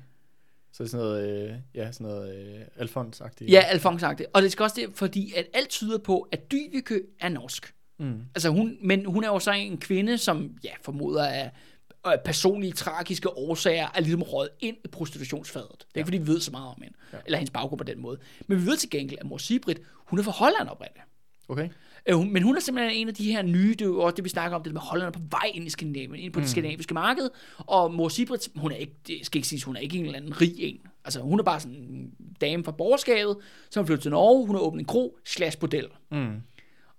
Så det er sådan noget, øh, ja, sådan noget øh, Alfons-agtigt.
Ja, Alfons sagt det. Og det skal også det, fordi at alt tyder på, at Dybekø er norsk.
Mm.
Altså hun, men hun er jo så en kvinde, som ja, formoder af af personlige, tragiske årsager er ligesom røget ind i prostitutionsfadet. Det er ikke, fordi vi ved så meget om hende, ja. eller hendes baggrund på den måde. Men vi ved til gengæld, at mor Sibrit, hun er fra Holland oprindeligt.
Okay.
Øh, Men hun er simpelthen en af de her nye, det er jo også det, vi snakker om, det med Holland på vej ind i Skandinavien, ind på mm. det skandinaviske marked, og mor Sibrit, hun er ikke, det skal ikke siges, hun er ikke en eller anden rig en. Altså, hun er bare sådan en dame fra borgerskabet, som er flyttet til Norge, hun har åbnet en kro, slash bordel.
Mm.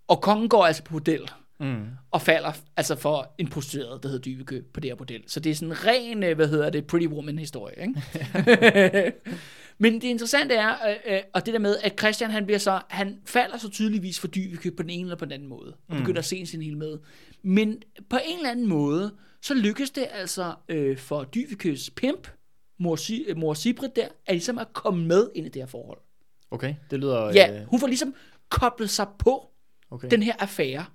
Og kongen går altså på bordel,
Mm.
og falder altså for en prostitueret, der hedder Dybekø på det her bordel. Så det er sådan en ren, øh, hvad hedder det, Pretty Woman-historie, ikke? Men det interessante er, øh, øh, og det der med, at Christian, han bliver så, han falder så tydeligvis for Dybekø på den ene eller på den anden måde, og begynder at se sin hele med. Men på en eller anden måde, så lykkes det altså øh, for Dybekøs pimp, mor, si, øh, mor Sibrit der, at ligesom at komme med ind i det her forhold.
Okay, det lyder...
Ja,
Øh,
hun får ligesom koblet sig på
okay.
den her affære.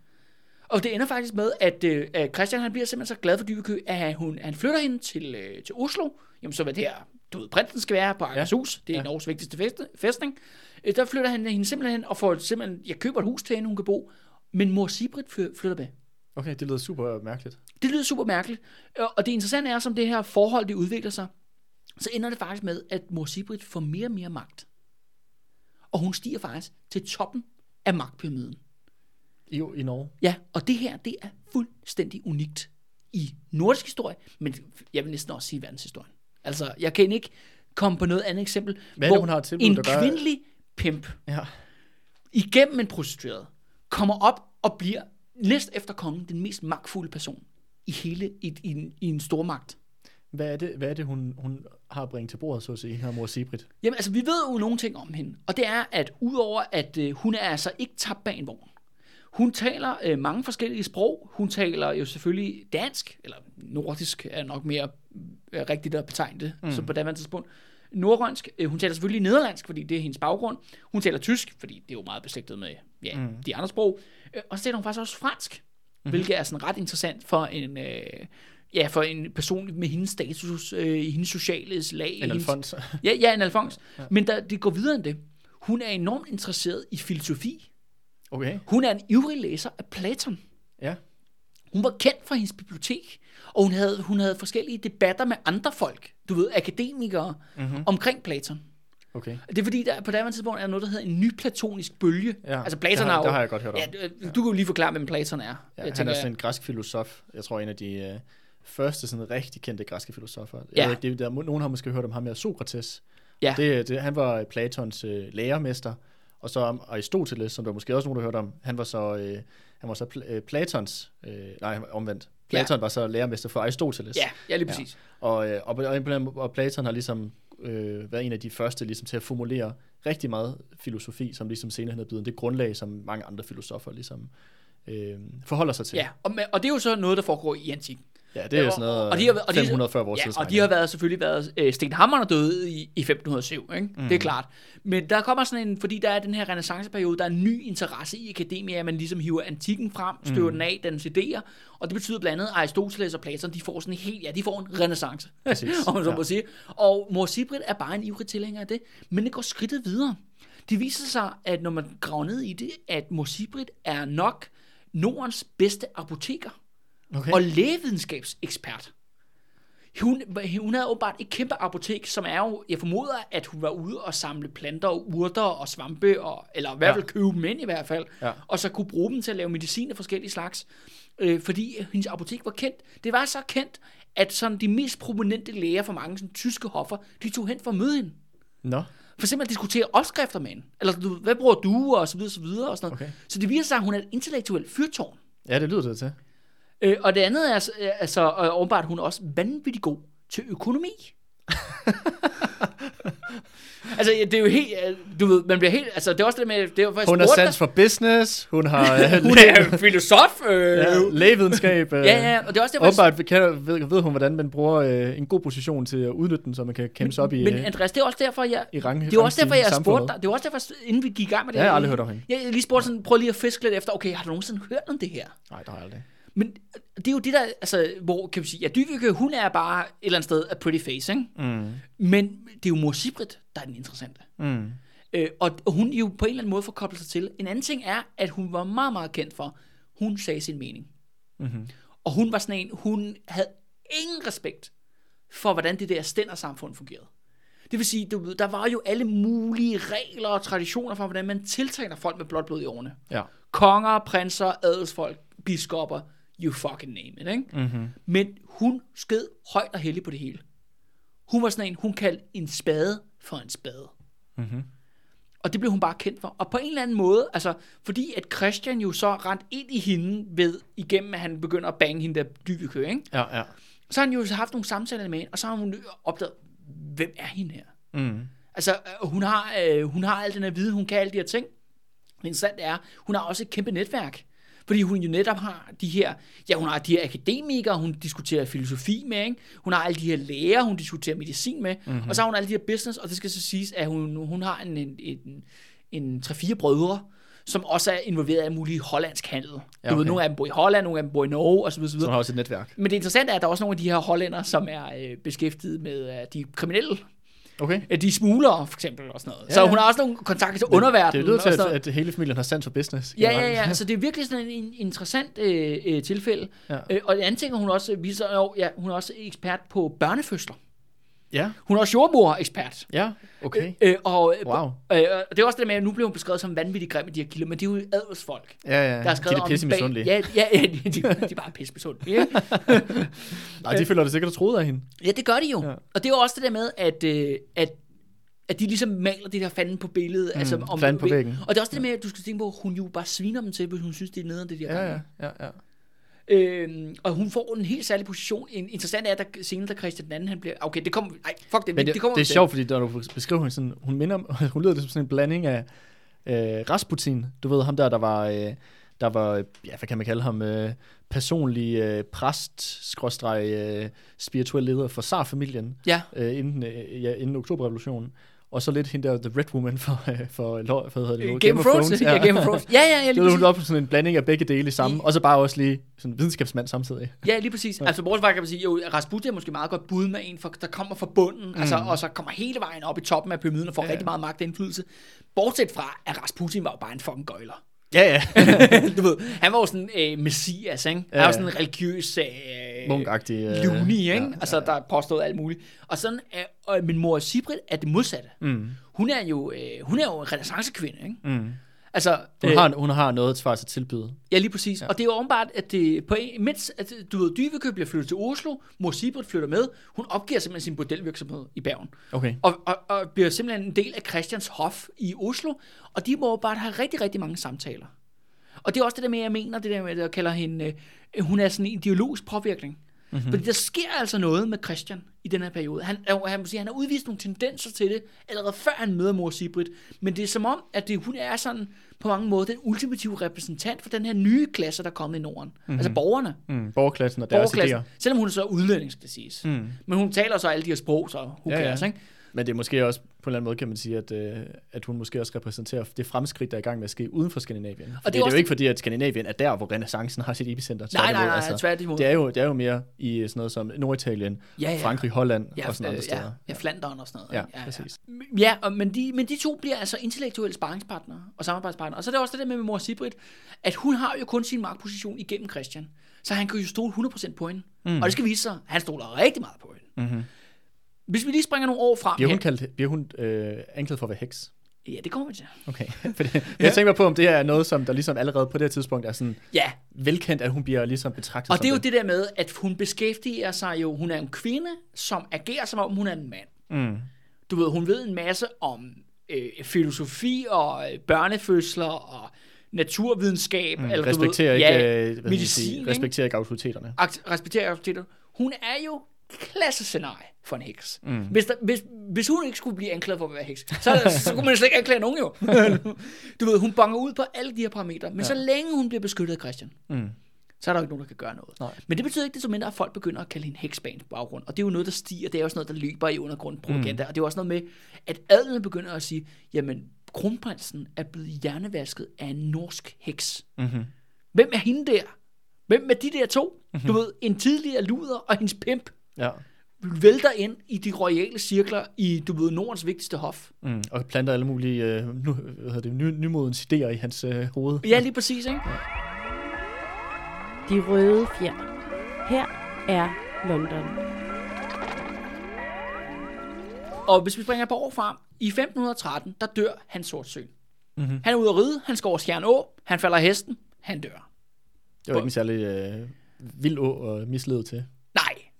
Og det ender faktisk med, at, øh, Christian han bliver simpelthen så glad for Dybekø, at hun, han flytter hende til, øh, til Oslo. Jamen så hvad det her, du ved, prinsen skal være på Akershus. Det er
Ja.
ja. Norges vigtigste fest, fæstning. Øh, der flytter han hende simpelthen og får simpelthen, jeg køber et hus til hende, hun kan bo. Men mor Sibrit fly- flytter med.
Okay, det lyder super mærkeligt.
Det lyder super mærkeligt. Og og det interessante er, som det her forhold, det udvikler sig, så ender det faktisk med, at mor Sibrit får mere og mere magt. Og hun stiger faktisk til toppen af magtpyramiden.
I, i Norge?
Ja, og det her, det er fuldstændig unikt i nordisk historie, men jeg vil næsten også sige verdenshistorien. Altså, jeg kan ikke komme på noget andet eksempel,
Hvad
hvor
hun har tilbudt,
en
gør-
kvindelig pimp
Ja.
igennem en prostitueret kommer op og bliver næst efter kongen den mest magtfulde person i hele i, i, en, i en stor magt.
Hvad er det, hvad er det hun, hun har at bringe til bordet, så at sige, her mor Sibrit?
Jamen, altså, vi ved jo nogle ting om hende, og det er, at udover at øh, hun er altså ikke tabt bag en vogn, hun taler øh, mange forskellige sprog. Hun taler jo selvfølgelig dansk, eller nordisk er nok mere rigtigt at betegne det, mm. som på daværende tidspunkt. Norrønsk. Øh, hun taler selvfølgelig nederlandsk, fordi det er hendes baggrund. Hun taler tysk, fordi det er jo meget beslægtet med ja, mm. de andre sprog. Øh, og så taler hun faktisk også fransk, mm. hvilket er sådan ret interessant for en... Øh, Ja, for en person med hendes status, øh, i hendes sociale lag.
En
hendes,
Alfons?
Ja, ja, en Alfons. Ja. Men der, det går videre end det. Hun er enormt interesseret i filosofi.
Okay,
Hun er en ivrig læser af Platon. Hun var kendt fra hendes bibliotek, og hun havde, hun havde forskellige debatter med andre folk, du ved, akademikere, mm-hmm. omkring Platon.
Okay.
Det er fordi, der på daværende tidspunkt er noget, der hedder en nyplatonisk bølge.
Ja,
altså Platon
det har-
jo...
det har jeg godt hørt om.
Ja, du, du kan jo lige forklare, hvem Platon er.
Ja,
jeg
han
tænker,
er sådan en græsk filosof. Jeg tror, en af de øh, første sådan rigtig kendte græske filosofer. Jeg
Ja.
ved ikke, det, der, nogen har måske hørt om ham her, Sokrates.
Ja.
Det, det, han var Platons øh, lærermester. Og så om Aristoteles, som der måske også nogen, der hørte om, han var så, øh, han var så pl- øh, Platons, øh, nej, omvendt. Platon ja. var så lærermester for Aristoteles.
Ja, ja, lige præcis.
Og, øh, og, og, og Platon har ligesom øh, været en af de første ligesom, til at formulere rigtig meget filosofi, som ligesom senere hen er blevet det grundlag, som mange andre filosofer ligesom øh, forholder sig til.
Ja, og, og det er jo så noget, der foregår i antikken.
Ja det er jo sådan noget
og de har, og de,
540 år
ja,
siden.
og de har været, selvfølgelig været, øh, Sten Hammer er døde i, i 1507, ikke? Mm. det er klart. Men der kommer sådan en, fordi der er den her renaissanceperiode, der er en ny interesse i akademia, at man ligesom hiver antikken frem, støver mm. den af, dens idéer, og det betyder blandt andet, at Aristoteles og Platon, de får sådan en helt, ja, de får en renaissance, om man så
ja.
må sige. Og mor Sibrit er bare en ivrig tilhænger af det, men det går skridtet videre. Det viser sig, at når man graver ned i det, at mor Sibrit er nok Nordens bedste apoteker
Okay.
og lægevidenskabsekspert. Hun, hun havde åbenbart et kæmpe apotek, som er jo, jeg formoder, at hun var ude og samle planter og urter og svampe, og, eller i hvert fald
Ja.
købe dem ind i hvert fald,
Ja.
og så kunne bruge dem til at lave medicin af forskellige slags, øh, fordi hendes apotek var kendt. Det var så kendt, at sådan de mest prominente læger fra mange sådan, tyske hoffer, de tog hen for at møde hende.
Nå,
For eksempel at diskutere opskrifter med hende. Eller du, hvad bruger du, og så videre, så videre. Og sådan noget.
Okay.
Så det viser sig, at hun er et intellektuelt fyrtårn.
ja, det lyder det til.
Øh, og det andet er altså, øh, altså åbenbart, hun er også vanvittig god til økonomi. Altså, det er jo helt, øh, du ved, man bliver helt, altså, det er også det med, det er faktisk
Hun har sans for business, hun har
hun er filosof. Øh,
ja, lægevidenskab. Øh,
ja, ja, og det er også derfor,
Åbenbart kan, ved, ved hun, hvordan man bruger øh, en god position til at udnytte den, så man kan kæmpe sig op i,
Men
øh,
Andreas, det er også derfor, jeg,
i rang,
det er også derfor, jeg spurgte dig, det er også derfor, inden vi gik i gang med det
Ja, jeg har
her,
aldrig hørt om hende.
Jeg, jeg lige spurgte sådan, prøv lige at fiske lidt efter, okay, har du nogensinde hørt om det her?
Nej, det har jeg aldrig.
Men det er jo det der, altså, hvor kan vi sige, ja, Dyveke, hun er bare et eller andet sted a pretty face, ikke?
Mm.
Men det er jo mor Sibrit, der er den interessante.
Mm.
Øh, og hun jo på en eller anden måde får koblet sig til. En anden ting er, at hun var meget, meget kendt for, hun sagde sin mening.
Mm-hmm.
Og hun var sådan en, hun havde ingen respekt for, hvordan det der stændersamfund fungerede. Det vil sige, du ved, der var jo alle mulige regler og traditioner for, hvordan man tiltaler folk med blåt blod i årene.
Ja.
Konger, prinser, adelsfolk, biskopper, you fucking name it, ikke?
Mm-hmm.
Men hun sked højt og heldigt på det hele. Hun var sådan en, hun kaldte en spade for en spade.
Mm-hmm.
Og det blev hun bare kendt for. Og på en eller anden måde, altså, fordi at Christian jo så rent ind i hende ved, igennem at han begynder at bange hende der dybekø, ikke?
Ja, ja.
Så har han jo haft nogle samtaler med hende, og så har hun opdaget, hvem er hende her?
Mm.
Altså, øh, hun har, øh, hun har al den her viden, hun kan alle de her ting. Men interessant er, hun har også et kæmpe netværk. Fordi hun jo netop har de her, ja, hun har de her akademikere, hun diskuterer filosofi med, ikke? Hun har alle de her læger, hun diskuterer medicin med. Mm-hmm. Og så har hun alle de her business, og det skal så siges, at hun, hun har en, en, en, en 3-4 brødre, som også er involveret i mulig hollandsk handel. Ja,
Ja,
Du ved,
okay.
nogle af dem bor i Holland, nogle af dem bor i Norge, osv. osv.
Så hun har også et netværk.
Men det interessante er, at der er også nogle af de her hollænder, som er øh, beskæftiget med øh, de kriminelle
Okay.
De smuglere, for eksempel, og sådan noget. Ja, så hun har også nogle kontakter til underverdenen.
Det lyder til, at, at hele familien har sans for business.
Ja, ja, ja. Så det er virkelig sådan en, en interessant øh, øh, tilfælde.
Ja.
Øh, og det andet ting, hun også viser, jo, ja, hun er også ekspert på børnefødsler.
Ja,
Hun er også jordmor-ekspert.
ja, okay.
Øh, og, øh,
Wow.
øh, det er også det med, at nu bliver hun beskrevet som vanvittig grim i de her kilder, men det er jo adelsfolk,
Ja, ja.
der har skrevet
de er pisse misundelige.
Ja, ja, ja de, de, er bare pisse misundelige. ikke?
Nej, de føler det sikkert troet af hende.
Ja, det gør de jo. Ja.
Ja.
Og det er jo også det der med, at, øh, at, at de ligesom maler det der fanden på billedet. Mm, altså, om,
fanden på væggen.
Og det er også det med, at du skal tænke på, at hun jo bare sviner dem til, hvis hun synes, det er nederen, det de har
Ja, ja, ja, ja.
Øhm, og hun får en helt særlig position. En, interessant er, at der, senere, da Christian den anden, han bliver... Okay, det kommer... Nej, fuck det.
Men
det,
det,
kommer
det er sjovt, fordi når du beskriver hende sådan, hun minder, om- hun lyder det som sådan en blanding af øh, Rasputin, du ved ham der, der var, øh, der var, øh, ja, hvad kan man kalde ham, øh, personlig øh, præst, skråstreg, øh, spirituel leder for Tsar-familien,
Ja,
øh, inden, øh, ja, inden oktoberrevolutionen. Og så lidt hende der, The Red Woman for, øh, for, for hvad hedder det nu?
Game, of Thrones. Ja, Game of Thrones. Ja, ja, ja,
Det
lige
var hun op på sådan en blanding af begge dele sammen,
I-
og så bare også lige sådan videnskabsmand samtidig.
Ja, lige præcis. Altså, bortset fra kan man sige, jo, Rasputin er måske meget godt bud med en, for, der kommer fra bunden, mm. altså, og så kommer hele vejen op i toppen af pyramiden og får ja.
Ja.
rigtig meget magt og indflydelse. Bortset fra, at Rasputin var jo bare en fucking gøjler.
Ja, ja.
du ved, han var jo sådan øh, messias, ikke? Han
Ja,
var
ja.
sådan en religiøs... Øh,
Munkagtig. Øh,
Luni, ikke?
ja,
altså, der påstod alt muligt. Og sådan er, og min mor Sibrit er det modsatte.
Mm,
Hun er jo, øh, hun er jo en renaissancekvinde, ikke?
mm.
Altså,
Hun, har, hun har noget svar til tilbyde.
Ja, lige præcis. Ja. Og det er jo åbenbart, at det, på en, mens at, du ved, Dyvekøb bliver flyttet til Oslo, mor Sibrit flytter med, hun opgiver simpelthen sin bordelvirksomhed i Bergen.
Okay.
Og, og, og bliver simpelthen en del af Christians Hof i Oslo, og de må åbenbart have rigtig, rigtig mange samtaler. Og det er også det der med, jeg mener, det der med, at jeg kalder hende, øh, hun er sådan en ideologisk påvirkning. Mm-hmm. Fordi der sker altså noget med Christian i den her periode. Han, øh, han, sige, han har udvist nogle tendenser til det, allerede før han møder mor Sibrit. Men det er som om, at det, hun er sådan på mange måder den ultimative repræsentant for den her nye klasse, der er kommet i Norden. Mm-hmm. Altså borgerne.
Mm, borgerklassen og deres
Borgerklassen.
idéer.
Selvom hun er så udlænding, skal det siges. Mm. Men hun taler så alle de her sprog, så who
Ja, ja.
cares, ikke?
Men det er måske også, på en eller anden måde kan man sige, at, øh, at hun måske også repræsenterer det fremskridt, der er i gang med at ske uden for Skandinavien. Og
det er
det er, jo ikke fordi, at Skandinavien er der, hvor renaissancen har sit epicenter.
Nej, nej, nej, altså, tværtimod.
Det er, jo, det er jo mere i sådan noget som Norditalien,
Ja, ja.
Frankrig, Holland
Ja,
og sådan andre
øh,
steder.
Ja, ja, Flandern og sådan noget.
Ja,
ikke?
præcis.
Ja, og, men, de, men de to bliver altså intellektuelle sparringspartnere og samarbejdspartnere. Og så er det også det der med, med mor Sibrit, at hun har jo kun sin magtposition igennem Christian. Så han kan jo stole 100% på hende. Mm. Og det skal vise sig, at han stoler rigtig meget på hende.
Mm-hmm.
Hvis vi lige springer nogle år frem
Bliver hun,
her.
kaldt, bliver hun øh, anklaget for at være heks?
Ja, det kommer vi til.
Okay. Fordi, jeg tænker på, om det er noget, som der ligesom allerede på det her tidspunkt er sådan
Ja,
velkendt, at hun bliver ligesom betragtet
og det er jo det der med, at hun beskæftiger sig jo, hun er en kvinde, som agerer som om hun er en mand.
Mm.
Du ved, hun ved en masse om øh, filosofi og øh, børnefødsler og naturvidenskab.
Mm.
eller du
Respekterer
ved,
ikke,
ja,
øh,
medicin,
sige, respekterer ikke autoriteterne.
Respekterer autoriteter. Hun er jo klasse scenarie for en heks.
Mm.
Hvis, der, hvis, hvis hun ikke skulle blive anklaget for at være heks, så, så kunne man slet ikke anklage nogen jo. du ved, hun banger ud på alle de her parametre, men ja. så længe hun bliver beskyttet af Christian,
Mm.
så er der jo ikke nogen, der kan gøre noget.
Nej.
Men det betyder ikke, det så mindre, at folk begynder at kalde hende heksbane på baggrund. Og det er jo noget, der stiger. Det er også noget, der løber i undergrunden propaganda. Mm. Og det er også noget med, at adelen begynder at sige, jamen, kronprinsen er blevet hjernevasket af en norsk heks.
Mm-hmm.
Hvem er hende der? Hvem er de der to? Mm-hmm. Du ved, en tidligere luder og hendes pimp
Ja.
vælter ind i de royale cirkler i, du ved, Nordens vigtigste hof.
Mm. Og planter alle mulige øh, nu, hvad hedder det, ny, nymodens idéer i hans øh, hoved.
Ja, lige præcis, ikke?
De røde fjer. Her er London.
Og hvis vi springer et par år frem, i 1513, der dør hans sortsøn.
Mm-hmm.
Han er ude at ride, han skal over Skjern Å, han falder af hesten, han dør.
Det var ikke en særlig øh, vild å at mislede til.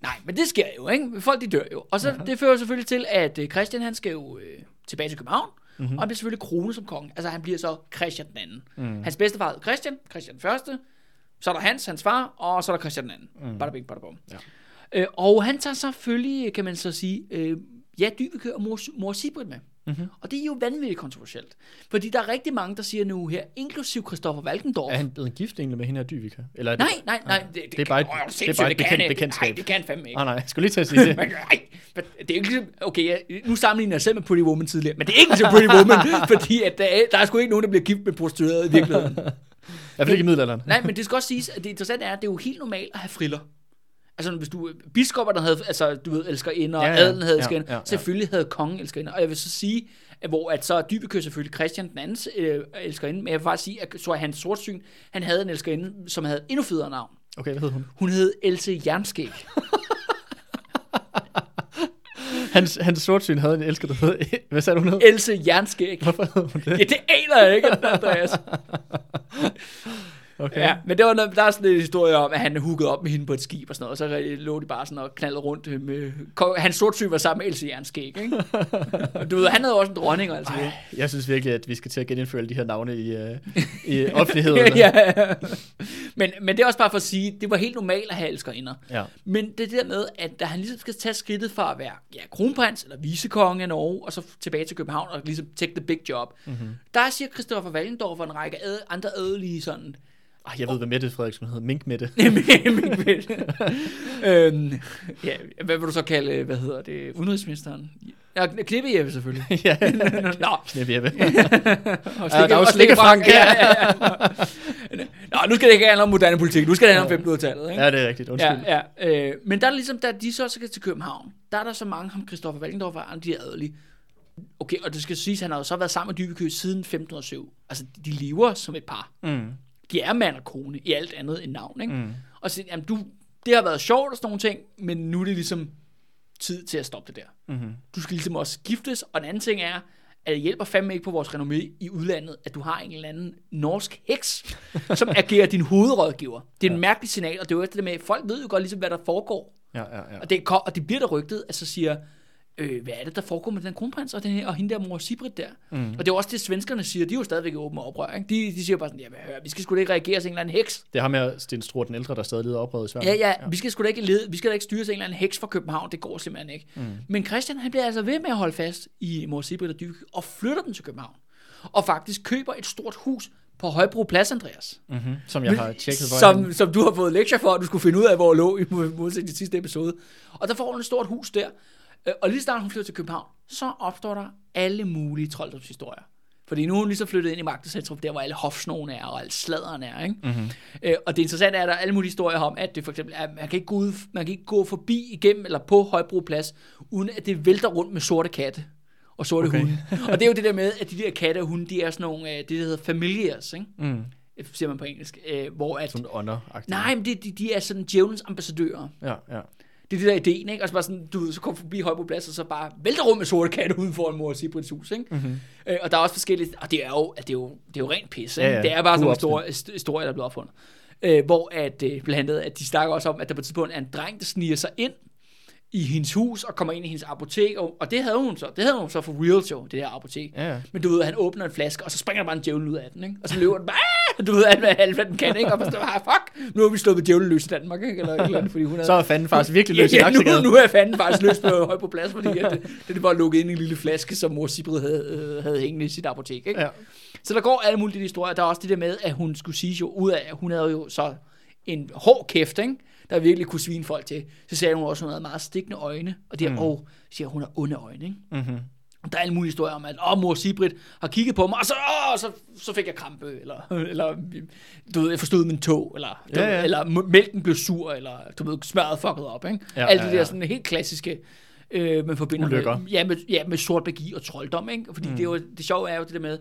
Nej, men det sker jo, ikke? Folk de dør jo. Og så det fører selvfølgelig til, at øh, Christian han skal jo øh, tilbage til København, mm-hmm. og han bliver selvfølgelig kronet som konge. Altså han bliver så Christian den anden. Mm. Hans bedstefar hed Christian, Christian første, så er der Hans, hans far, og så er der Christian den anden. Mm. Bada bing, bada bum.
Ja.
Øh, og han tager selvfølgelig, kan man så sige, øh, ja, Dybeke og mor, mor Sibrit med. Mm-hmm. Og det er jo vanvittigt kontroversielt. Fordi der er rigtig mange, der siger nu her, inklusiv Christoffer Walkendorf.
Er han blevet gift egentlig med hende her Dyvika? Eller er det,
Nej, nej, nej. Det,
det er bare et-
åh,
det er bare et bekendt-
kan han-
bekendtskab.
Nej, det kan fandme ikke.
Ah, nej, jeg skulle lige til at sige det.
Men, nej, det er ikke ligesom, okay, nu sammenligner jeg selv med Pretty Woman tidligere, men det er ikke til Pretty Woman, fordi at der, er, der er sgu ikke nogen, der bliver gift med prostitueret i virkeligheden.
I hvert fald ikke i middelalderen.
Nej, men det skal også siges, at det interessante er, at det er jo helt normalt at have friller. Altså, hvis du, biskopperne havde, altså, du ved, elsker ind, og
Ja,
ja,
ja.
ja. adelen havde
Ja,
elsker ind,
ja, ja.
selvfølgelig havde kongen elsker ind. Og jeg vil så sige, at hvor at så Dybekø selvfølgelig Christian den andens øh, elskerinde, men jeg vil faktisk sige, at så er hans sortsyn, han havde en elskerinde, som havde endnu federe navn.
Okay, hvad hed hun?
Hun hed Else Jernskæg.
Hans, hans sortsyn havde en elsker, der hed... Hvad sagde du, hun hed?
Else Jernskæg.
Hvorfor hed hun
Ja,
det?
det aner jeg ikke, Andreas.
Okay.
Ja, men det var noget, der er sådan en historie om, at han hookede op med hende på et skib og sådan noget, og så lå de bare sådan og knaldede rundt med... Hans sortsyn var sammen med Else Jernskæg, ikke? Du ved, han havde også en dronning og alt sådan noget.
Jeg synes virkelig, at vi skal til at genindføre de her navne i, uh, i offentligheden.
ja, ja. Men, men det er også bare for at sige, det var helt normalt at have elskerinder.
ja.
Men det der med, at da han ligesom skal tage skridtet fra at være ja, kronprins eller vicekonge af Norge, og så tilbage til København og ligesom take the big job, mm-hmm. der siger Christoffer Wallendorf og en række ad, andre adelige sådan,
Ej, jeg ved, hvad Mette Frederiksen hedder. Mink Mette.
øhm, ja, hvad vil du så kalde, hvad hedder det, udenrigsministeren? Ja, Klippe Jeppe selvfølgelig.
ja,
Nå,
knæp Jeppe.
og
Ja, der er jo Slikke Frank.
Ja, ja, ja. Nå, nu skal det ikke handle om moderne politik, nu skal det handle om 1500-tallet, ikke?
Ja, det er rigtigt. Undskyld.
Ja, ja. Øh, men der er ligesom, da de så skal til København, der er der så mange, ham Christoffer Waldendorf og andre, de er adelige. Okay, og det skal siges, han har jo så været sammen med Dybekø siden 1507. Altså, de lever som et par.
Mm.
De er mand og kone i alt andet end navn, ikke?
Mm.
Og så, jamen, du, det har været sjovt og sådan nogle ting, men nu er det ligesom tid til at stoppe det der.
Mm-hmm.
Du skal ligesom også giftes, og den anden ting er, at det hjælper fandme ikke på vores renommé i udlandet, at du har en eller anden norsk heks, som agerer din hovedrådgiver. Det er en mærkelig signal, og det er jo efter det med, folk ved jo godt ligesom, hvad der foregår.
Ja, ja, ja.
Og det, og det bliver der rygtet, at så siger, øh, hvad er det, der foregår med den kronprins og, den her, og hende der mor Sibrit der? Mm. Og det er også det, svenskerne siger. De er jo stadigvæk åben oprør. Ikke? De, de siger bare sådan, jamen hør, vi skal sgu da ikke reagere til en eller anden heks.
Det har med Sten Struer den ældre, der stadig lider oprøret i Sverige.
Ja, ja, ja, vi skal sgu da ikke lede, vi skal da ikke styre til en eller anden heks fra København. Det går simpelthen ikke. Mm. Men Christian, han bliver altså ved med at holde fast i mor Sibrit og Dyke, og flytter dem til København. Og faktisk køber et stort hus på Højbro Plads, Andreas.
Mm-hmm. Som jeg har tjekket, hvor
som, som du har fået lektier for, at du skulle finde ud af, hvor lå i modsætning til sidste episode. Og der får hun et stort hus der. Øh, Og lige snart hun flytter til København, så opstår der alle mulige trolddomshistorier. Fordi nu er hun lige så flyttet ind i magtcentrum, der hvor alle hofsnogen er, og alle sladeren er. Ikke? Mm-hmm. Øh, og det interessante er, at der er alle mulige historier om, at det for eksempel er, man kan ikke gå, ud, man kan ikke gå forbi igennem eller på Højbro Plads, uden at det vælter rundt med sorte katte og sorte okay. Hunde. Og det er jo det der med, at de der katte og hunde, de er sådan nogle, øh, det der hedder familiars, ikke?
Mm.
siger man på engelsk, øh, hvor at...
Sådan ånder
Nej, men de, de, de er sådan djævelens ambassadører.
Ja, ja.
Det er det der ideen, ikke? Og så bare sådan, du så kommer forbi Højbro Plads, og så bare vælter rundt med sorte katte uden for en mor og Sibrits hus, ikke? Mm-hmm. Øh, og der er også forskellige, og det er jo, det er jo, det er jo rent pis, ikke?
Ja, ja.
Det er bare sådan nogle
Uopfundet.
historier, historier, der er blevet opfundet. Øh, hvor at, øh, blandt andet, at de snakker også om, at der på et tidspunkt er en dreng, der sniger sig ind i hendes hus og kommer ind i hendes apotek, og, og det havde hun så, det havde hun så for real jo, det her apotek.
Ja, ja.
Men du ved, han åbner en flaske, og så springer der bare en djævel ud af den, ikke? Og så løber den bare, "Ah!" du ved alt, hvad, alt, hvad den kan, ikke? Og man står, ah, fuck, nu har vi slået djævlen løs i Danmark, ikke? Eller, eller andet, fordi hun
Så er fanden faktisk virkelig løs
ja, ja, nu, nu er fanden faktisk løs på høj på plads, fordi at det, det var lukket ind i en lille flaske, som mor Sibrid havde, øh, havde hængende i sit apotek. Ikke?
Ja.
Så der går alle mulige historier. Der er også det der med, at hun skulle sige jo ud af, at hun havde jo så en hård kæft, ikke? Der virkelig kunne svine folk til. Så sagde hun også, at hun havde meget stikkende øjne, og det er, mm. oh, siger, hun har onde øjne. Ikke?
Mm-hmm.
Og der er alle mulige historier om, at åh, mor Sibrit har kigget på mig, og så, åh, så, så fik jeg krampe, eller, eller du ved, jeg forstod min tog, eller,
Ja,
ved,
ja.
eller mælken blev sur, eller du ved, smøret fucket op. Ikke?
Ja,
Ja, Alle
ja,
de der
ja.
sådan helt klassiske, øh, man forbinder
Ulykker.
med, ja, med, ja, med sort magi og trolddom. Ikke? Fordi mm. det, er jo, det sjove er jo det der med,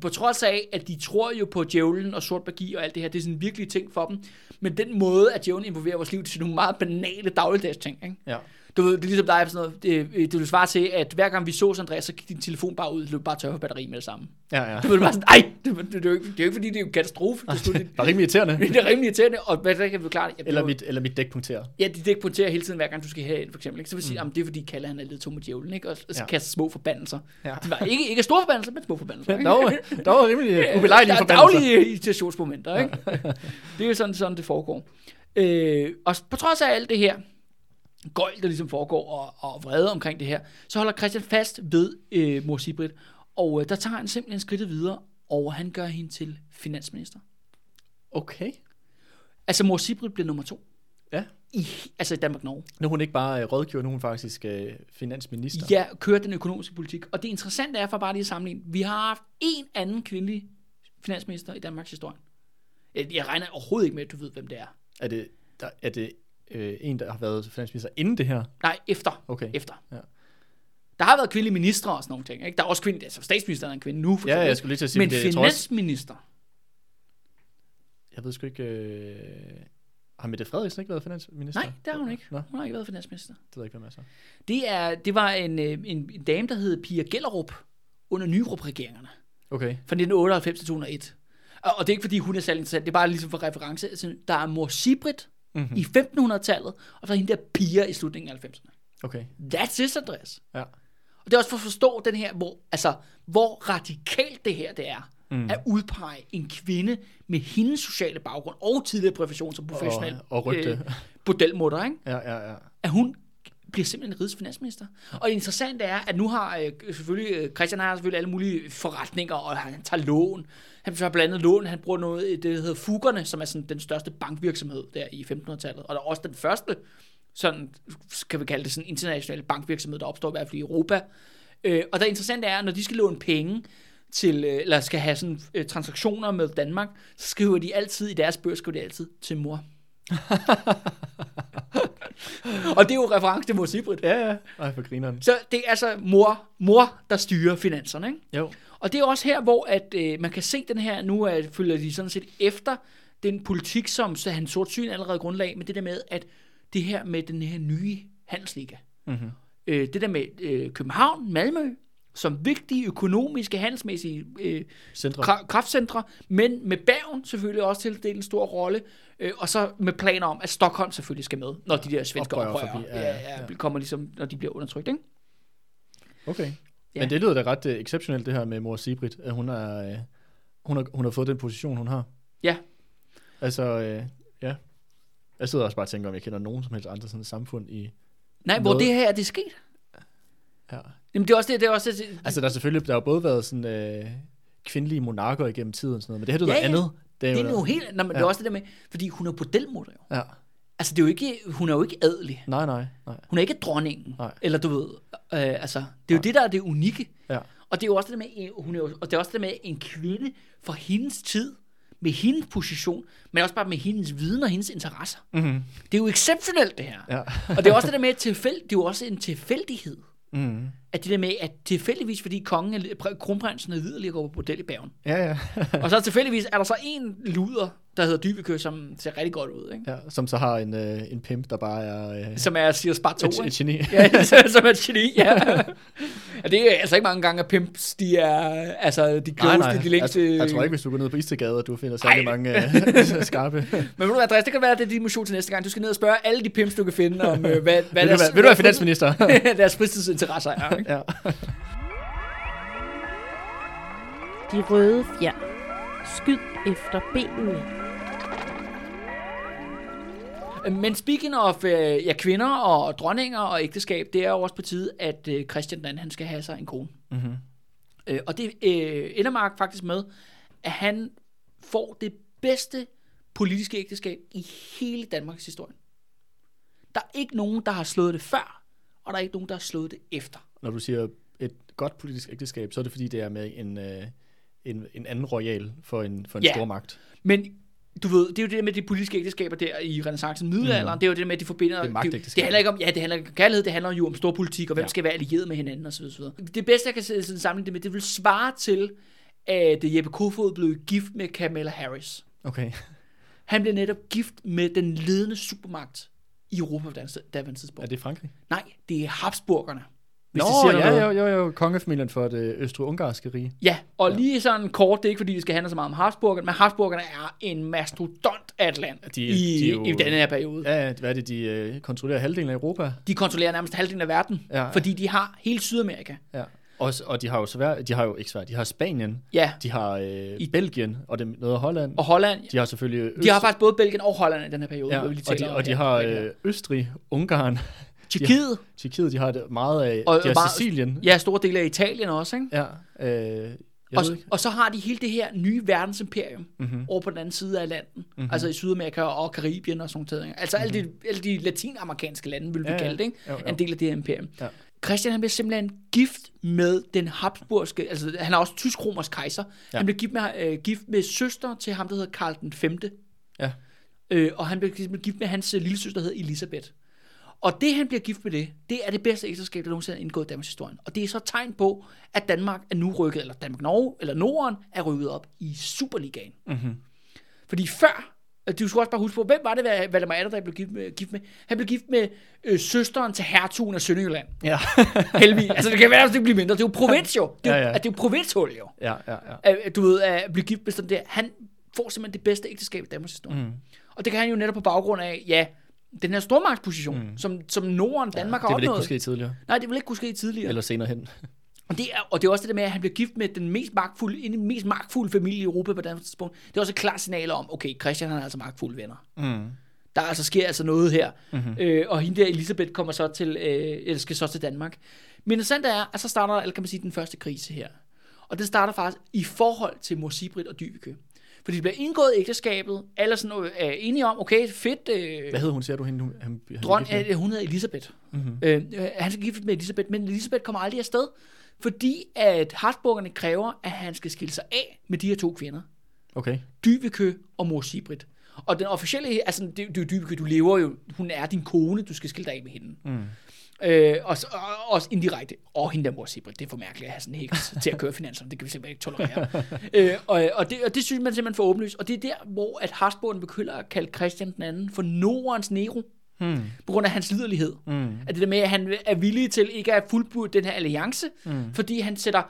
på trods af, at de tror jo på djævlen og sort magi og alt det her, det er sådan virkelig ting for dem, men den måde, at djævlen involverer vores liv, det er sådan nogle meget banale dagligdags ting. Ikke?
Ja.
Du ved, det er ligesom dig, sådan noget, det, det vil svare til, at hver gang vi så Andreas, så gik din telefon bare ud, løb bare tør for batteri med det samme.
Ja, ja.
Du ved bare sådan, ej, det, det, det, er jo ikke, det er jo ikke fordi, det er jo en katastrofe. Det, er,
Det var rimelig irriterende.
det er rimelig irriterende, og hvad der kan vi klare det? Ja,
Eller
det
mit, eller mit dæk punkterer.
Ja, de dæk punkterer hele tiden, hver gang du skal have for eksempel. Ikke? Så vil sige, mm. det er fordi, Kalle han er lidt tom med djævlen, ikke? og så
Ja.
ja. kaster små forbandelser.
Ja.
De var ikke, ikke store forbandelser, men små forbandelser. ikke?
Der var, der var rimelig ubelejlige
Der er
forbindelser.
daglige irritationsmomenter, ikke? det er jo sådan, sådan det foregår. Øh, og på trods af alt det her, gøjl, der ligesom foregår, og, og vrede omkring det her, så holder Christian fast ved øh, mor Sibrit, og øh, der tager han simpelthen skridtet videre, og han gør hende til finansminister.
Okay.
Altså mor Sibrit bliver nummer to.
Ja.
I, altså i Danmark-Norge.
Nu er hun ikke bare øh, rådgiver, nu er hun faktisk øh, finansminister.
Ja, kører den økonomiske politik. Og det interessante er, for bare lige at sammenligne, vi har haft en anden kvindelig finansminister i Danmarks historie. Jeg regner overhovedet ikke med, at du ved, hvem det er.
Er det, der, er det øh, en, der har været finansminister inden det her?
Nej, efter.
Okay.
Efter.
Ja.
Der har været kvindelige ministre og sådan nogle ting. Ikke? Der er også kvinde, altså statsministeren er en kvinde nu. For
Ja,
eksempel.
jeg skulle lige til at sige,
Men
det, jeg tror også,
finansminister,
jeg ved sgu ikke, øh, har Mette Frederiksen ikke været finansminister?
nej, det har hun ikke.
Nå,
Hun har ikke været finansminister.
det ved jeg ikke, hvem er så.
Det, er, det var en, øh, en, en dame, der hed Pia Gellerup under Nyrup-regeringerne.
Okay.
Fra 1998 til 2001. Og, og det er ikke, fordi hun er særlig interessant. Det er bare ligesom for reference. Altså, der er mor Sibrit
Mm-hmm.
i 1500-tallet, og så hende der Pia i slutningen af 90'erne.
Okay.
That's it, Andreas.
Ja.
Og det er også for at forstå den her, hvor, altså, hvor radikalt det her det er,
mm.
at udpege en kvinde med hendes sociale baggrund og tidligere profession som professionel
Og- og rygte.
øh, bordelmutter, ikke?
Ja, ja, ja.
at hun bliver simpelthen rigets finansminister. Og det interessante er, at nu har øh, selvfølgelig, øh, Christian har selvfølgelig alle mulige forretninger, og han tager lån. Han tager blandt andet lån, han bruger noget, det der hedder Fugerne, som er sådan den største bankvirksomhed der i 1500-tallet. Og der er også den første, sådan, kan vi kalde det sådan internationale bankvirksomhed, der opstår i hvert fald i Europa. Øh, og det interessante er, når de skal låne penge, til, øh, eller skal have sådan øh, transaktioner med Danmark, så skriver de altid i deres bøger, skriver de altid til mor. og det er jo reference til mor Sibrit.
Ja, ja. Ej, for grineren.
Så det er altså mor, mor der styrer finanserne. Ikke?
Jo.
Og det er også her, hvor at, øh, man kan se den her, nu er, følger de sådan set efter den politik, som så han sort syn allerede grundlag, men det der med, at det her med den her nye handelsliga,
Mm-hmm.
øh, det der med øh, København, Malmø, som vigtige økonomiske, handelsmæssige øh,
Centre.
kra- kraftcentre, men med Bergen selvfølgelig også tildelt en stor rolle, øh, og så med planer om, at Stockholm selvfølgelig skal med, når de der svenske
Oprører
oprører,
forbi, ja,
ja,
ja.
ja, kommer ligesom, når de bliver undertrykt, ikke?
Okay.
Ja.
Men det lyder da ret uh, exceptionelt, det her med mor Sibrit, at hun, er, uh, hun, har, hun har fået den position, hun har.
Ja.
Altså, uh, ja. Jeg sidder også bare og tænker, om jeg kender nogen som helst andre sådan samfund i...
Nej, hvor
Noget-
det her er det sket.
Ja.
Jamen det er også det, det er også det,
Altså, der er selvfølgelig, der har både været sådan uh, kvindelige monarker igennem tiden og sådan noget, men det her det er
Ja,
noget
ja.
andet. Det er,
det er
jo noget-
helt, nej, men ja. det er også det der med, fordi hun er bordelmutter jo.
Ja.
Altså det er jo ikke, hun er jo ikke adelig.
Nej, nej, nej.
Hun er ikke dronningen.
Nej.
Eller du ved, øh, altså, det er jo
Nej.
det, der er det unikke.
Ja.
Og det er jo også det med, hun er jo, og det er også det med en kvinde fra hendes tid, med hendes position, men også bare med hendes viden og hendes interesser.
Mm-hmm.
Det er jo exceptionelt, det her.
Ja.
Og det er også det der med, at tilfæld, det er jo også en tilfældighed.
Mm.
At det der med, at tilfældigvis, fordi kongen, er, pr- kronprinsen er videre går på bordel i Bergen.
Ja, ja.
og så tilfældigvis er der så en luder, der hedder Dybekø, som ser rigtig godt ud, ikke?
ja. Som så har en, uh, en pimp, der bare er uh,
Som er Sirius Bar 2,
et, geni.
ja, som er et geni, ja. ja. det er altså ikke mange gange, at pimps, de er altså de klogeste,
nej.
de længste...
Jeg, jeg tror ikke, hvis du går ned på Istegade, at du finder særlig
Ej.
mange uh, skarpe.
Men ved du hvad, Andreas, det kan være, at det er din motion til næste gang. Du skal ned og spørge alle de pimps, du kan finde om, øh, hvad, hvad
Vil du,
deres,
være, vil du være finansminister?
deres fritidsinteresser er. Ikke?
ja.
De røde fjer. Skyd efter benene.
Men speaking of øh, ja, kvinder og dronninger og ægteskab, det er jo også på tide, at øh, Christian II, han skal have sig en kone.
Mm-hmm.
Øh, og det øh, ender Mark faktisk med, at han får det bedste politiske ægteskab i hele Danmarks historie. Der er ikke nogen, der har slået det før, og der er ikke nogen, der har slået det efter.
Når du siger et godt politisk ægteskab, så er det fordi, det er med en, øh, en, en anden royal for en, for en
Ja.
stor magt.
Men du ved, det er jo det der med de politiske ægteskaber der i renaissancen, middelalderen, mm. det er jo det med, at de forbinder...
Det
det, det handler ikke om, ja, det handler ikke om kærlighed, det handler jo om storpolitik, og hvem ja. Skal være allieret med hinanden, osv. osv. Det bedste, jeg kan sammenligne det med, det vil svare til, at Jeppe Kofod blev gift med Kamala Harris.
Okay.
Han blev netop gift med den ledende supermagt i Europa på daværende- daværende
Er
tidspunkt.
det Frankrig?
Nej, det er Habsburgerne. Hvis
Nå,
det siger
ja, jo, jo, jo, kongefamilien for det østro-ungarske rige.
Ja, og lige sådan kort, det er ikke fordi, vi skal handle så meget om Habsburgerne, men Habsburgerne er en mastodont af et land
De-
i,
de jo-
i denne her periode. Ja.
Ja, hvad er det, de øh, kontrollerer halvdelen af Europa?
De kontrollerer nærmest halvdelen af verden,
Ja.
fordi de har hele Sydamerika.
Ja. Og, og de har jo svært, de har jo ikke svært, de har Spanien,
Ja,
de har øh,
I-
Belgien, og det, noget af Holland.
og Holland.
De har selvfølgelig Øst,
De har faktisk både Belgien og Holland i den her periode,
ja,
vi lige
og, de, og de har
Ja.
øh, Østrig, Ungarn,
Tjekkiet,
Tjekkiet, de har det meget af,
Og
de har
meget-
Sicilien.
ja, store dele af Italien også, ikke?
Ja, øh,
Og, og så har de hele det her nye verdensimperium
Mm-hmm.
over på den anden side af landet.
Mhm.
Mm-hmm. Altså i Sydamerika og Karibien og sådan noget. Altså alle, de, alle de latinamerikanske lande, vil vi
Ja,
kalde det, ikke?
Jo, jo.
En del af det her imperium.
Ja.
Christian han bliver simpelthen gift med den habsburgske, altså han er også tysk-romersk kejser. Ja. Han bliver gift med, øh, gift med søster til ham, der hedder Karl den 5.
Ja.
Øh, og han bliver simpelthen gift med hans øh, lille søster, der hedder Elisabeth. Og det, han bliver gift med det, det er det bedste ægteskab, der nogensinde er indgået i Danmarks historie. Og det er så tegn på, at Danmark er nu rykket, eller Danmark-Norge, eller Norden er rykket op i Superligaen.
Mm-hmm.
Fordi før, øh, du skulle også bare huske på, hvem var det, Valdemar Atterdag blev gift med, gift med? Han blev gift med øh, søsteren til hertugen af Sønderjylland.
Ja.
Helvig. altså, det kan være, at det bliver mindre. Det er jo provins jo. Det er,
Ja, ja.
at det er jo provinshul jo.
ja, ja, ja.
At du ved, at blive gift med sådan der. Han får simpelthen det bedste ægteskab i Danmarks historie.
Mm.
Og det kan han jo netop på baggrund af, ja, den her stormagtsposition, mm. som, som Norden, Danmark
det
har
vil ikke
opnået.
kunne ske tidligere.
Nej, det vil ikke kunne ske tidligere.
Eller senere hen.
Og det, er, og det er også det der med, at han bliver gift med den mest magtfulde, en mest magtfulde familie i Europa på det tidspunkt. Det er også et klart signal om, okay, Christian han er altså magtfulde venner.
Mm.
Der altså sker altså noget her.
Mhm.
Mm-hmm. Øh, og hende der, Elisabeth, kommer så til, øh, eller skal så til Danmark. Men interessant er, at så starter, eller kan man sige, den første krise her. Og den starter faktisk i forhold til Mor Sibrit og Dyveke. Fordi det bliver indgået i ægteskabet, alle sådan, øh, er enige om, okay, fedt, øh,
Hvad hed hun, siger du hende? hun- Han, han
Dron, øh, hun hedder Elisabeth.
Mhm.
Mm-hmm. Øh, han skal gifte med Elisabeth, men Elisabeth kommer aldrig afsted, fordi at Habsburgerne kræver, at han skal skille sig af med de her to kvinder.
Okay.
Dyveke og Mor Sibrit. Og den officielle, altså det, det er jo Dyveke, du lever jo, hun er din kone, du skal skille dig af med hende.
Mm.
Øh, og, så- og, også indirekte. Og hende der Mor Sibrit, det er for mærkeligt at have sådan en heks til at køre finanserne. Det kan vi simpelthen ikke tolerere. øh, og, og, det, og det synes man simpelthen for åbenlyst. Og det er der, hvor at Habsburgerne begynder at kalde Christian den anden for Nordens Nero.
Hmm.
På grund af hans liderlighed.
Mm.
At det der med, at han er villig til ikke at fuldbyrde den her alliance,
Mm.
fordi han sætter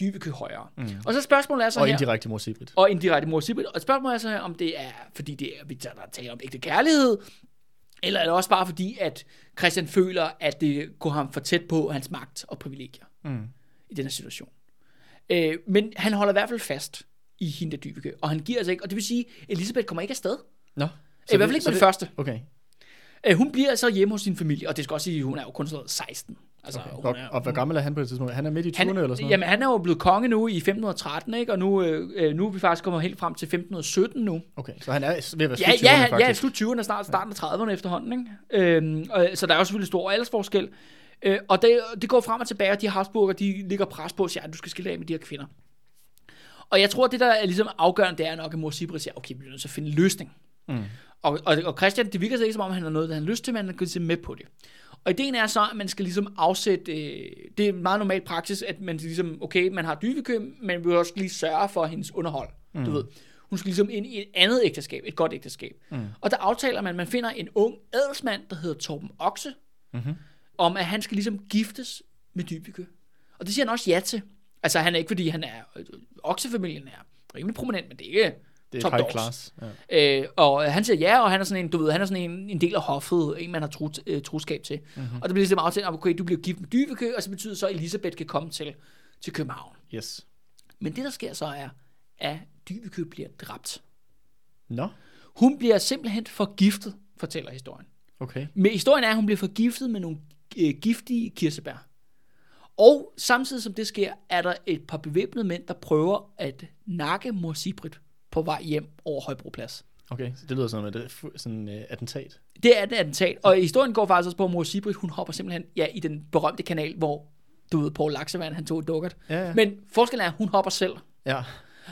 Dyveke højere. Mm. Og så spørgsmålet er så
Og
her...
indirekte mor Sibrit.
Og indirekte mor Sibrit. Og spørgsmålet er så her, om det er, fordi det er, vi tager der taler om ægte kærlighed, eller er det også bare fordi, at Christian føler, at det går ham for tæt på hans magt og privilegier
Mm.
i den her situation. Øh, men han holder i hvert fald fast i hende der Dyveke, og han giver altså ikke, og det vil sige, at Elisabeth kommer ikke afsted.
Nå.
I hvert fald ikke
så
med det første.
Okay.
Øh, hun bliver så hjemme hos sin familie, og det skal også sige, at hun er jo kun sådan noget 16. Altså,
okay.
hun
Og,
er,
og hvor gammel er han på det tidspunkt? Han er midt i 20'erne
han,
eller sådan noget?
Jamen, han er jo blevet konge nu i 1513, ikke? Og nu, øh, øh, nu er vi faktisk kommet helt frem til 1517 nu.
Okay, så han er ved at være
Ja,
slut
ja,
20'erne,
han- ja,
faktisk.
slut 20'erne, snart starten af 30'erne efterhånden, ikke? Øhm, og, så der er jo selvfølgelig stor aldersforskel. Øh, og det, det går frem og tilbage, og de Habsburger, de ligger pres på og siger, at du skal skille af med de her kvinder. Og jeg tror, at det der er ligesom afgørende, det er nok, at mor Sibrit siger, okay, vi bliver nødt til at finde en løsning.
Mm.
Og, og, og Christian, det virker så ikke som om, han har noget, han har lyst til, men han er ligesom med på det. Og ideen er så, at man skal ligesom afsætte, øh, det er en meget normal praksis, at man ligesom, okay, man har dyvekø, men man vil også lige sørge for hendes underhold, mm. du ved. Hun skal ligesom ind i et andet ægteskab, et godt ægteskab. Mm. Og der aftaler man, at man finder en ung adelsmand, der hedder Torben Okse,
Mhm.
om at han skal ligesom giftes med Dybeke. Og det siger han også ja til. Altså han er ikke, fordi han er, øh, oksefamilien er rimelig prominent, men det er ikke
Det er
top
high class. Ja.
Øh, og han siger ja, og han er sådan en, du ved, han er sådan en, en del af hoffet, en man har tro, øh, troskab til.
Mhm.
Mm-hmm. Og det bliver ligesom aftalt, at okay, du bliver gift med Dyveke, og så betyder så, at Elisabeth kan komme til, til København.
Yes.
Men det, der sker så er, at Dyveke bliver dræbt.
Nå,
Hun bliver simpelthen forgiftet, fortæller historien.
okay.
Men historien er, at hun bliver forgiftet med nogle øh, giftige kirsebær. Og samtidig som det sker, er der et par bevæbnede mænd, der prøver at nakke mor Sibrit på vej hjem over Højbroplads.
Okay, så det lyder som et sådan, uh, attentat.
Det er et attentat, og historien går faktisk også på, at mor Sibrit, hun hopper simpelthen ja, i den berømte kanal, hvor du ved, Paul Laksevand, han tog et dukkert.
Ja, ja.
Men forskellen er, at hun hopper selv,
Ja.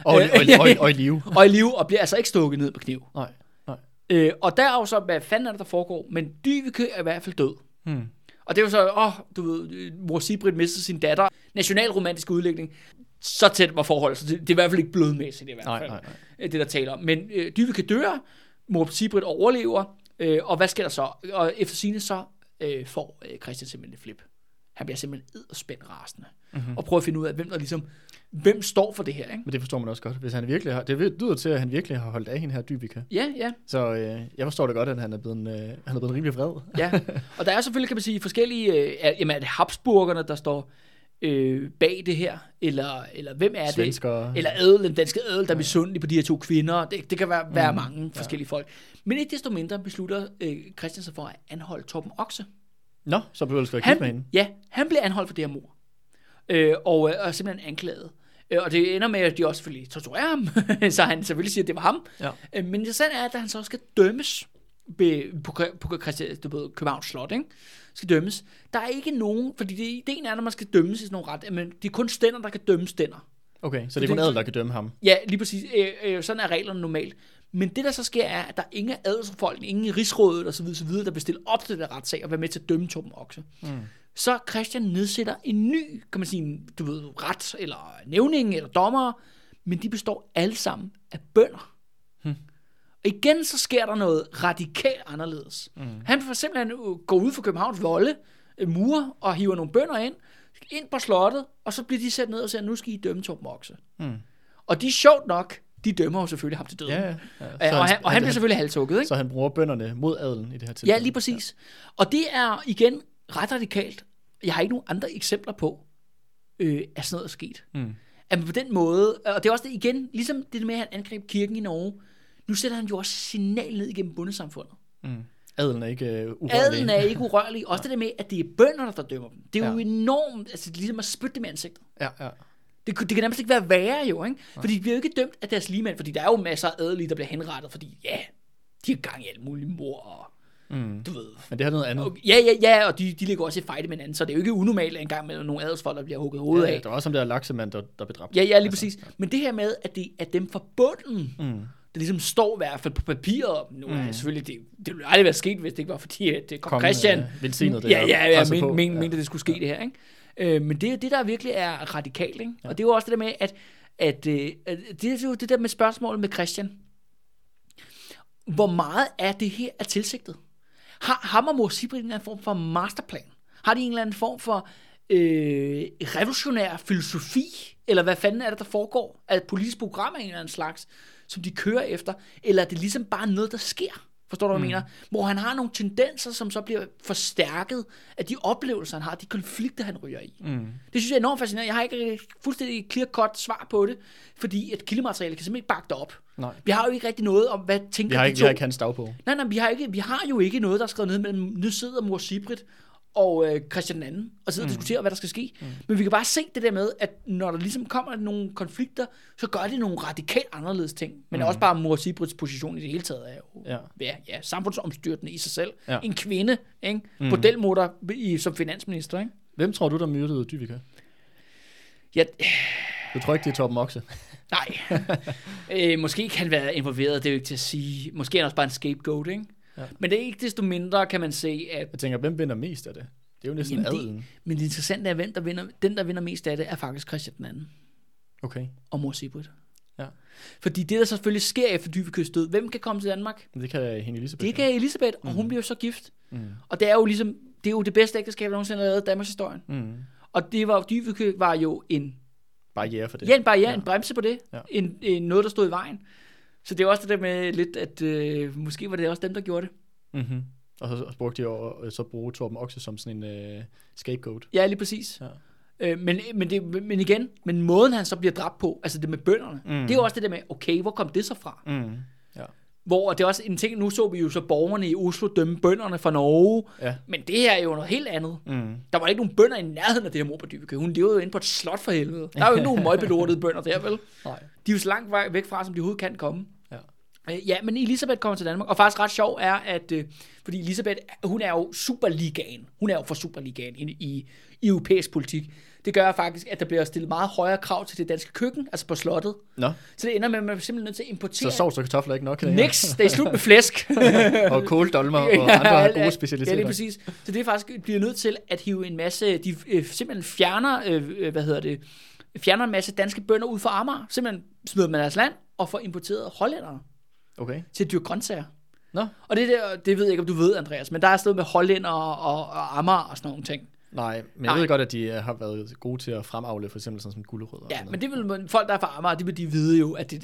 Og, og, og, og, i live.
og i live, og bliver altså ikke stukket ned på kniv.
Nej, nej.
Øh, og der er jo så, hvad fanden er det, der foregår, men Dyveke er i hvert fald død.
Hmm.
Og det er jo så, åh, du ved, mor Sibrit mistede sin datter. Nationalromantisk udlægning. Så tæt var forholdet, så det, det er i hvert fald ikke blodmæssigt i hvert
Nej,
fald,
nej, nej.
øh, det der taler om. Men øh, Dyveke dør, mor Sibrit overlever, øh, og hvad sker der så? Og efter sine så øh, får øh, Christian simpelthen et flip. Han bliver simpelthen edderspændt rasende.
Mhm.
Mm-hmm. Og prøver at finde ud af, hvem der ligesom, hvem står for det her, ikke?
Men det forstår man også godt. Hvis han virkelig har, det lyder til, at han virkelig har holdt af hende her Dybika.
Ja, ja.
Så øh, jeg forstår det godt, at han er blevet, øh, han er blevet rimelig vred.
Ja, og der er selvfølgelig, kan man sige, forskellige, øh, jamen er det Habsburgerne, der står øh, bag det her, eller, eller hvem er
Svensker.
det? Eller adel, den danske adel, der er misundelig på de her to kvinder. Det, det kan være, være
Mm,
mange forskellige folk. Men ikke desto mindre beslutter øh, Christian sig for at anholde Torben Okse.
Nå, så blev skal gift med hende.
ja, han bliver anholdt for det her mor. Øh, og, øh, og simpelthen anklaget. Øh, og det ender med, at de også selvfølgelig torturerer ham, så han selvfølgelig siger, at det var ham.
Ja.
Øh, men det sande er, at han så skal dømmes be, på, på Christian, du ved, Københavns Slot, ikke? Skal dømmes. Der er ikke nogen, fordi det, ideen er, når man skal dømmes i sådan nogle ret, men det er kun stænder, der kan dømme stænder.
Okay, så det er kun adel, der kan dømme ham.
Ja, lige præcis. Øh, øh, sådan er reglerne normalt. Men det, der så sker, er, at der er ingen adelsfolk, ingen i rigsrådet osv., osv., der vil stille op til det der retssag og være med til at dømme Torben Okse. Mm. Så Christian nedsætter en ny, kan man sige, du ved, ret, eller nævning, eller dommer, men de består alle sammen af bønder. Og igen så sker der noget radikalt anderledes. Mm. Han får simpelthen øh, gå ud for Københavns volde, øh, mure, og hiver nogle bønder ind, ind på slottet, og så bliver de sat ned og siger, nu skal I dømme Torben Okse.
Mm.
Og de er sjovt nok, de dømmer jo selvfølgelig ham til døden.
Ja, ja. ja.
Ja, og, han, og han bliver selvfølgelig halshugget, ikke?
Så han bruger bønderne mod adelen i det her tilfælde.
Ja, lige præcis. Og det er igen ret radikalt. Jeg har ikke nogen andre eksempler på, øh, at sådan noget er sket.
Mm.
At på den måde, og det er også det igen, ligesom det med, at han angreb kirken i Norge, nu sætter han jo også signal ned igennem bundesamfundet.
Mm. Adelen er ikke uh, urørlig.
Adelen er ikke urørlig. Også det der med, at det er bønderne, der dømmer dem. Det er jo
Ja.
enormt, altså det er ligesom at spytte dem i ansigtet.
Ja, ja.
Det, det kan nærmest ikke være værre jo, ikke? Fordi de bliver jo ikke dømt af deres ligemænd, fordi der er jo masser af adelige, der bliver henrettet, fordi ja, de har gang i alt muligt mor og
Mm.
du ved.
Men det har noget andet.
Og, ja, ja, ja, og de, de ligger også i fejde med hinanden, så det er jo ikke unormalt engang med nogle adelsfolk, der bliver hugget hovedet
Ja,
af.
der var også ham der laksemand, der, der blev dræbt.
Ja, ja, lige præcis. Men det her med, at det er dem fra bunden,
Mm.
Der ligesom står i hvert fald på papiret. Nu er det selvfølgelig, det, det ville aldrig være sket, hvis det ikke var fordi, at det kom
Kongen,
Christian.
øh, velsignede det
Ja, ja, ja, men,
på.
men,
Ja.
mente, det skulle ske det her, ikke? Øh, men det er det, der virkelig er radikalt, ikke? Og det er jo også det der med, at, at, øh, at det er jo det der med spørgsmålet med Christian. Hvor meget af det her er tilsigtet? Har ham og mor en eller anden form for masterplan? Har de en eller anden form for øh, revolutionær filosofi? Eller hvad fanden er det, der foregår? Er et politisk program af en eller anden slags, som de kører efter? Eller er det ligesom bare noget, der sker? Forstår du, hvad jeg mener? Hvor han har nogle tendenser, som så bliver forstærket af de oplevelser, han har, de konflikter, han ryger i.
Mm.
Det synes jeg er enormt fascinerende. Jeg har ikke et fuldstændig clear-cut svar på det, fordi et kildemateriale kan simpelthen ikke bakke det op.
Nej.
Vi har jo ikke rigtig noget om, hvad tænker
Vi har
de
ikke, vi
to.
har ikke hans dagbog.
Nej, nej, vi har, ikke, vi har jo ikke noget, der er skrevet ned mellem, nu sidder mor Sibrit og øh, Christian II, og sidder mm. og diskuterer, hvad der skal ske. Mm. Men vi kan bare se det der med, at når der ligesom kommer nogle konflikter, så gør det nogle radikalt anderledes ting. Men mm. også bare mor Sibrits position i det hele taget er jo
Ja.
ja, ja, samfundsomstyrtende i sig selv.
Ja.
En kvinde, ikke? Mm. Bordelmutter i, som finansminister, ikke?
Hvem tror du, der myrdede Dyvika?
Ja,
Du tror ikke, det er Torben Okse?
nej. øh, måske kan han være involveret, det er jo ikke til at sige. Måske er han også bare en scapegoat, ikke?
Ja.
Men det er ikke desto mindre, kan man se, at
Jeg tænker, hvem vinder mest af det? Det er jo næsten
Jamen, det-
adelen.
Men det interessante er, hvem der vinder, den, der vinder mest af det, er faktisk Christian den anden
Okay.
og mor Sibrit.
Ja.
Fordi det, der selvfølgelig sker efter Dyvekøs død, hvem kan komme til Danmark?
Det kan hende Elisabeth.
Det kan Elisabeth, og hun
Mm.
bliver så gift.
Mm.
Og det er jo ligesom, det er jo det bedste ægteskab, der nogensinde er lavet i Danmarks historie.
Mm.
Og det var, Dyvekø var jo en,
Barriere for det.
ja, en barriere,
Ja.
en bremse på det.
Ja.
En, en, noget, der stod i vejen. Så det er også det der med lidt, at øh, måske var det også dem, der gjorde det.
Mm-hmm. Og så, så brugte de jo øh, så bruge Torben Okse som sådan en uh, scapegoat.
Ja, lige præcis.
Ja.
Øh, men, men, det, men igen, men måden han så bliver dræbt på, altså det med bønderne, mm. det er jo også det der med, okay, hvor kom det så fra?
Mm. Ja.
Hvor det er også en ting, nu så vi jo så borgerne i Oslo dømme bønderne fra Norge,
Ja.
men det her er jo noget helt andet.
Mm.
Der var ikke nogen bønder i nærheden af det her mor på Dybekø. Hun levede jo inde på et slot for helvede. Der er jo ikke nogen møgbelortede bønder der, vel?
Nej.
De er jo så langt væk fra, som de overhovedet kan komme.
Ja.
Øh, Ja, men Elisabeth kommer til Danmark, og faktisk ret sjov er, at øh, fordi Elisabeth, hun er jo Superligaen. Hun er jo for Superligaen i, i, i europæisk politik. Det gør faktisk, at der bliver stillet meget højere krav til det danske køkken, altså på slottet.
Nå,
Så det ender med, at man er simpelthen nødt til at
så
importere
sovs og kartofler er ikke nok.
Niks, det er slut med flæsk.
og kåldolmer og andre gode specialiteter.
Ja, lige præcis. Så det er faktisk, bliver nødt til at hive en masse, de øh, simpelthen fjerner, øh, hvad hedder det, fjerner en masse danske bønder ud fra Amager. Simpelthen smider af deres land og får importeret hollændere
Okay.
til at dyrke grøntsager.
Nå,
Og det, der, det ved jeg ikke, om du ved, Andreas, men der er stedet med hollænder og, og Amager og sådan nogle ting.
nej, men jeg
Nej.
ved godt, at de øh, har været gode til at fremavle for eksempel sådan som gulerødder. og
Ja,
sådan
men det vil folk, der er fra Amager, det vil de vide jo, at det,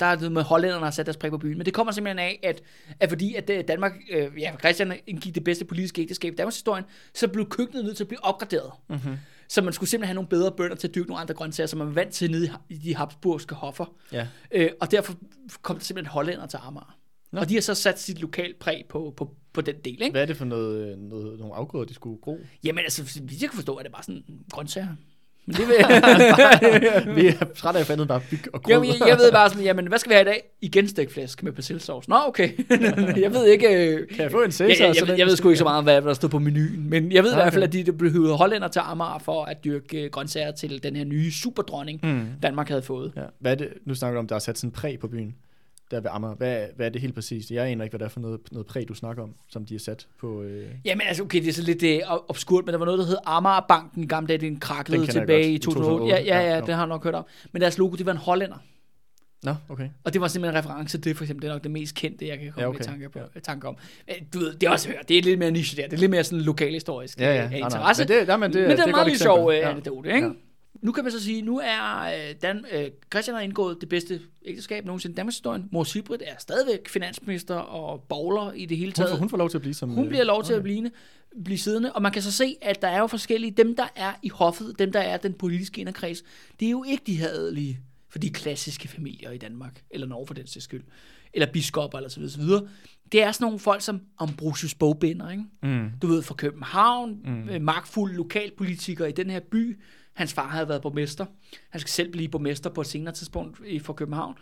der er noget med hollænderne, der har sat deres prik på byen. Men det kommer simpelthen af, at, at fordi at øh, Danmark, øh, ja, Christian indgik det bedste politiske ægteskab i Danmarks historien, så blev køkkenet nødt til at blive opgraderet. Mm-hmm. Så man skulle simpelthen have nogle bedre bønder til at dyrke nogle andre grøntsager, som man var vant til nede i, de habsburgske hoffer.
Ja.
Øh, og derfor kom der simpelthen hollænder til Amager.
Nå.
Og de har så sat sit lokal præg på, på, på den del, ikke?
Hvad er det for noget, øh, noget, nogle afgrøder, de skulle gro?
Jamen altså, hvis jeg kan forstå, at det bare sådan grøntsager. Men det vil
Vi er trætte af fandet bare byg og grød.
Jamen, jeg, jeg ved bare sådan, jamen, hvad skal vi have i dag? Igen stegflæsk med persillesauce. Nå, okay. jeg ved ikke... øh,
Kan jeg få en Cæsar?
jeg, jeg, jeg, jeg ved sgu ikke så meget om, hvad der stod på menuen. Men jeg ved i
Okay.
hvert fald, at de blev hyret hollænder til Amager for at dyrke øh, grøntsager til den her nye superdronning,
Mm.
Danmark havde fået.
Ja. Hvad er det, nu snakker du om, der er sat sådan præg på byen, der ved Amager. Hvad, hvad er det helt præcist? Jeg aner ikke, hvad det er for noget, noget præg, du snakker om, som de har sat på... Øh...
Jamen altså, okay, det er så lidt øh, obskurt, men der var noget, der hed Amagerbanken i gamle dage, den
jeg
tilbage i
I
2008.
2008.
Ja, ja,
Ja,
ja, det har jeg nok hørt om. Men deres logo, det var en hollænder.
Nå, okay.
Og det var simpelthen en reference til det, for eksempel. Det er nok det mest kendte, jeg kan komme
Ja,
okay. i tanke, på,
Ja.
tanke om. Men Du ved, det er også hørt. Det er lidt mere niche der. Det er lidt mere sådan lokalhistorisk
Ja, ja.
øh,
Nej, nej.
interesse.
Men det, nej, men det,
men det er,
det
en
et
meget sjov øh,
Ja.
anekdote, ikke?
Ja.
Nu kan man så sige, nu er øh, Dan, øh, Christian har indgået det bedste ægteskab nogensinde i Danmarks historie. Mor Sibrit er stadigvæk finansminister og bowler i det hele
Hun,
taget.
får, hun får lov til at blive som...
Hun
øh,
bliver lov til
okay.
at blive, blive siddende, og man kan så se, at der er jo forskellige, dem der er i hoffet, dem der er den politiske inderkreds, det er jo ikke de her adelige, for de klassiske familier i Danmark, eller Norge for den sags skyld, eller biskopper, eller så videre, så videre. Det er sådan nogle folk som Ambrosius Bogbinder, ikke?
Mm.
Du ved, fra København, mm. magtfuld lokalpolitiker i den her by. Hans far havde været borgmester. Han skal selv blive borgmester på et senere tidspunkt i- for København.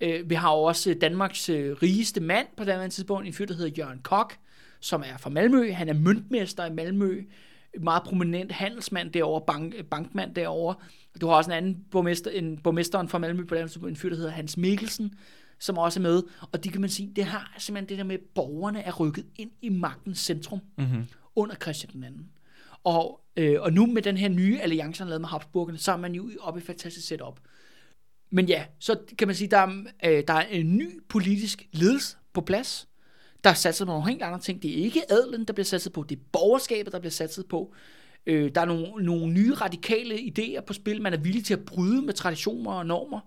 Øh, vi har jo også øh, Danmarks øh, rigeste mand på det tidspunkt, en fyr, der hedder Jørgen Kok, som er fra Malmø. Han er møntmester i Malmø. Meget prominent handelsmand derovre, bank, bankmand derovre. Du har også en anden borgmester, en borgmesteren fra Malmø på det tidspunkt, en fyr, der hedder Hans Mikkelsen, som også er med. Og de kan man sige, det har simpelthen det der med, at borgerne er rykket ind i magtens centrum
Mm-hmm.
under Christian den anden. Og, øh, og nu med den her nye alliance, han lavede med Habsburgerne, så er man jo oppe i et fantastisk setup. Men ja, så kan man sige, der er, øh, der er en ny politisk ledelse på plads. Der er satset på nogle helt andre ting. Det er ikke adlen, der bliver satset på. Det er borgerskabet, der bliver satset på. Øh, der er nogle, nogle nye radikale idéer på spil. Man er villig til at bryde med traditioner og normer.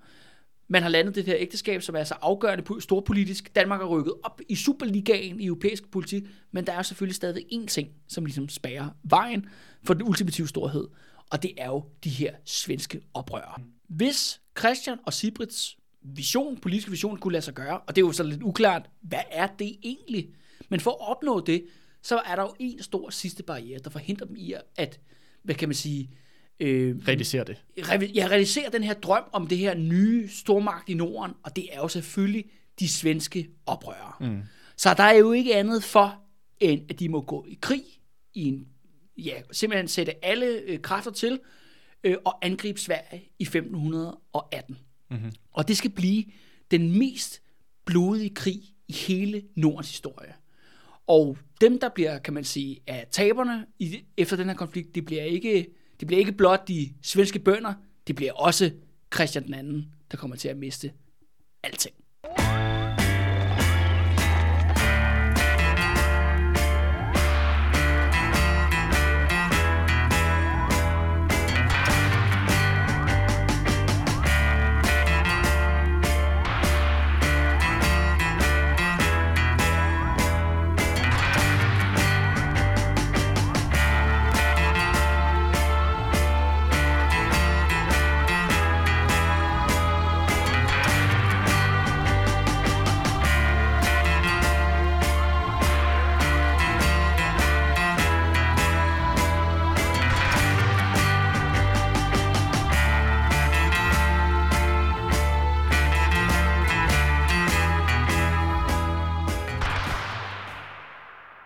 Man har landet det her ægteskab, som er så afgørende storpolitisk. Danmark er rykket op i Superligaen i europæisk politik, men der er selvfølgelig stadig én ting, som ligesom spærrer vejen for den ultimative storhed, og det er jo de her svenske oprørere. Hvis Christian og Sibrits vision, politiske vision, kunne lade sig gøre, og det er jo så lidt uklart, hvad er det egentlig? Men for at opnå det, så er der jo en stor sidste barriere, der forhindrer dem i at, hvad kan man sige, øh,
Realiserer det.
revi- jeg realiserer den her drøm om det her nye stormagt i Norden, og det er jo selvfølgelig de svenske oprørere. Mm. Så der er jo ikke andet for, end at de må gå i krig, i en, ja, simpelthen sætte alle øh, kræfter til, øh, og angribe Sverige i 1518. Mm-hmm. Og det skal blive den mest blodige krig i hele Nordens historie. Og dem, der bliver, kan man sige, af taberne i, efter den her konflikt, det bliver ikke, det bliver ikke blot de svenske bønder, det bliver også Christian den anden, der kommer til at miste alting.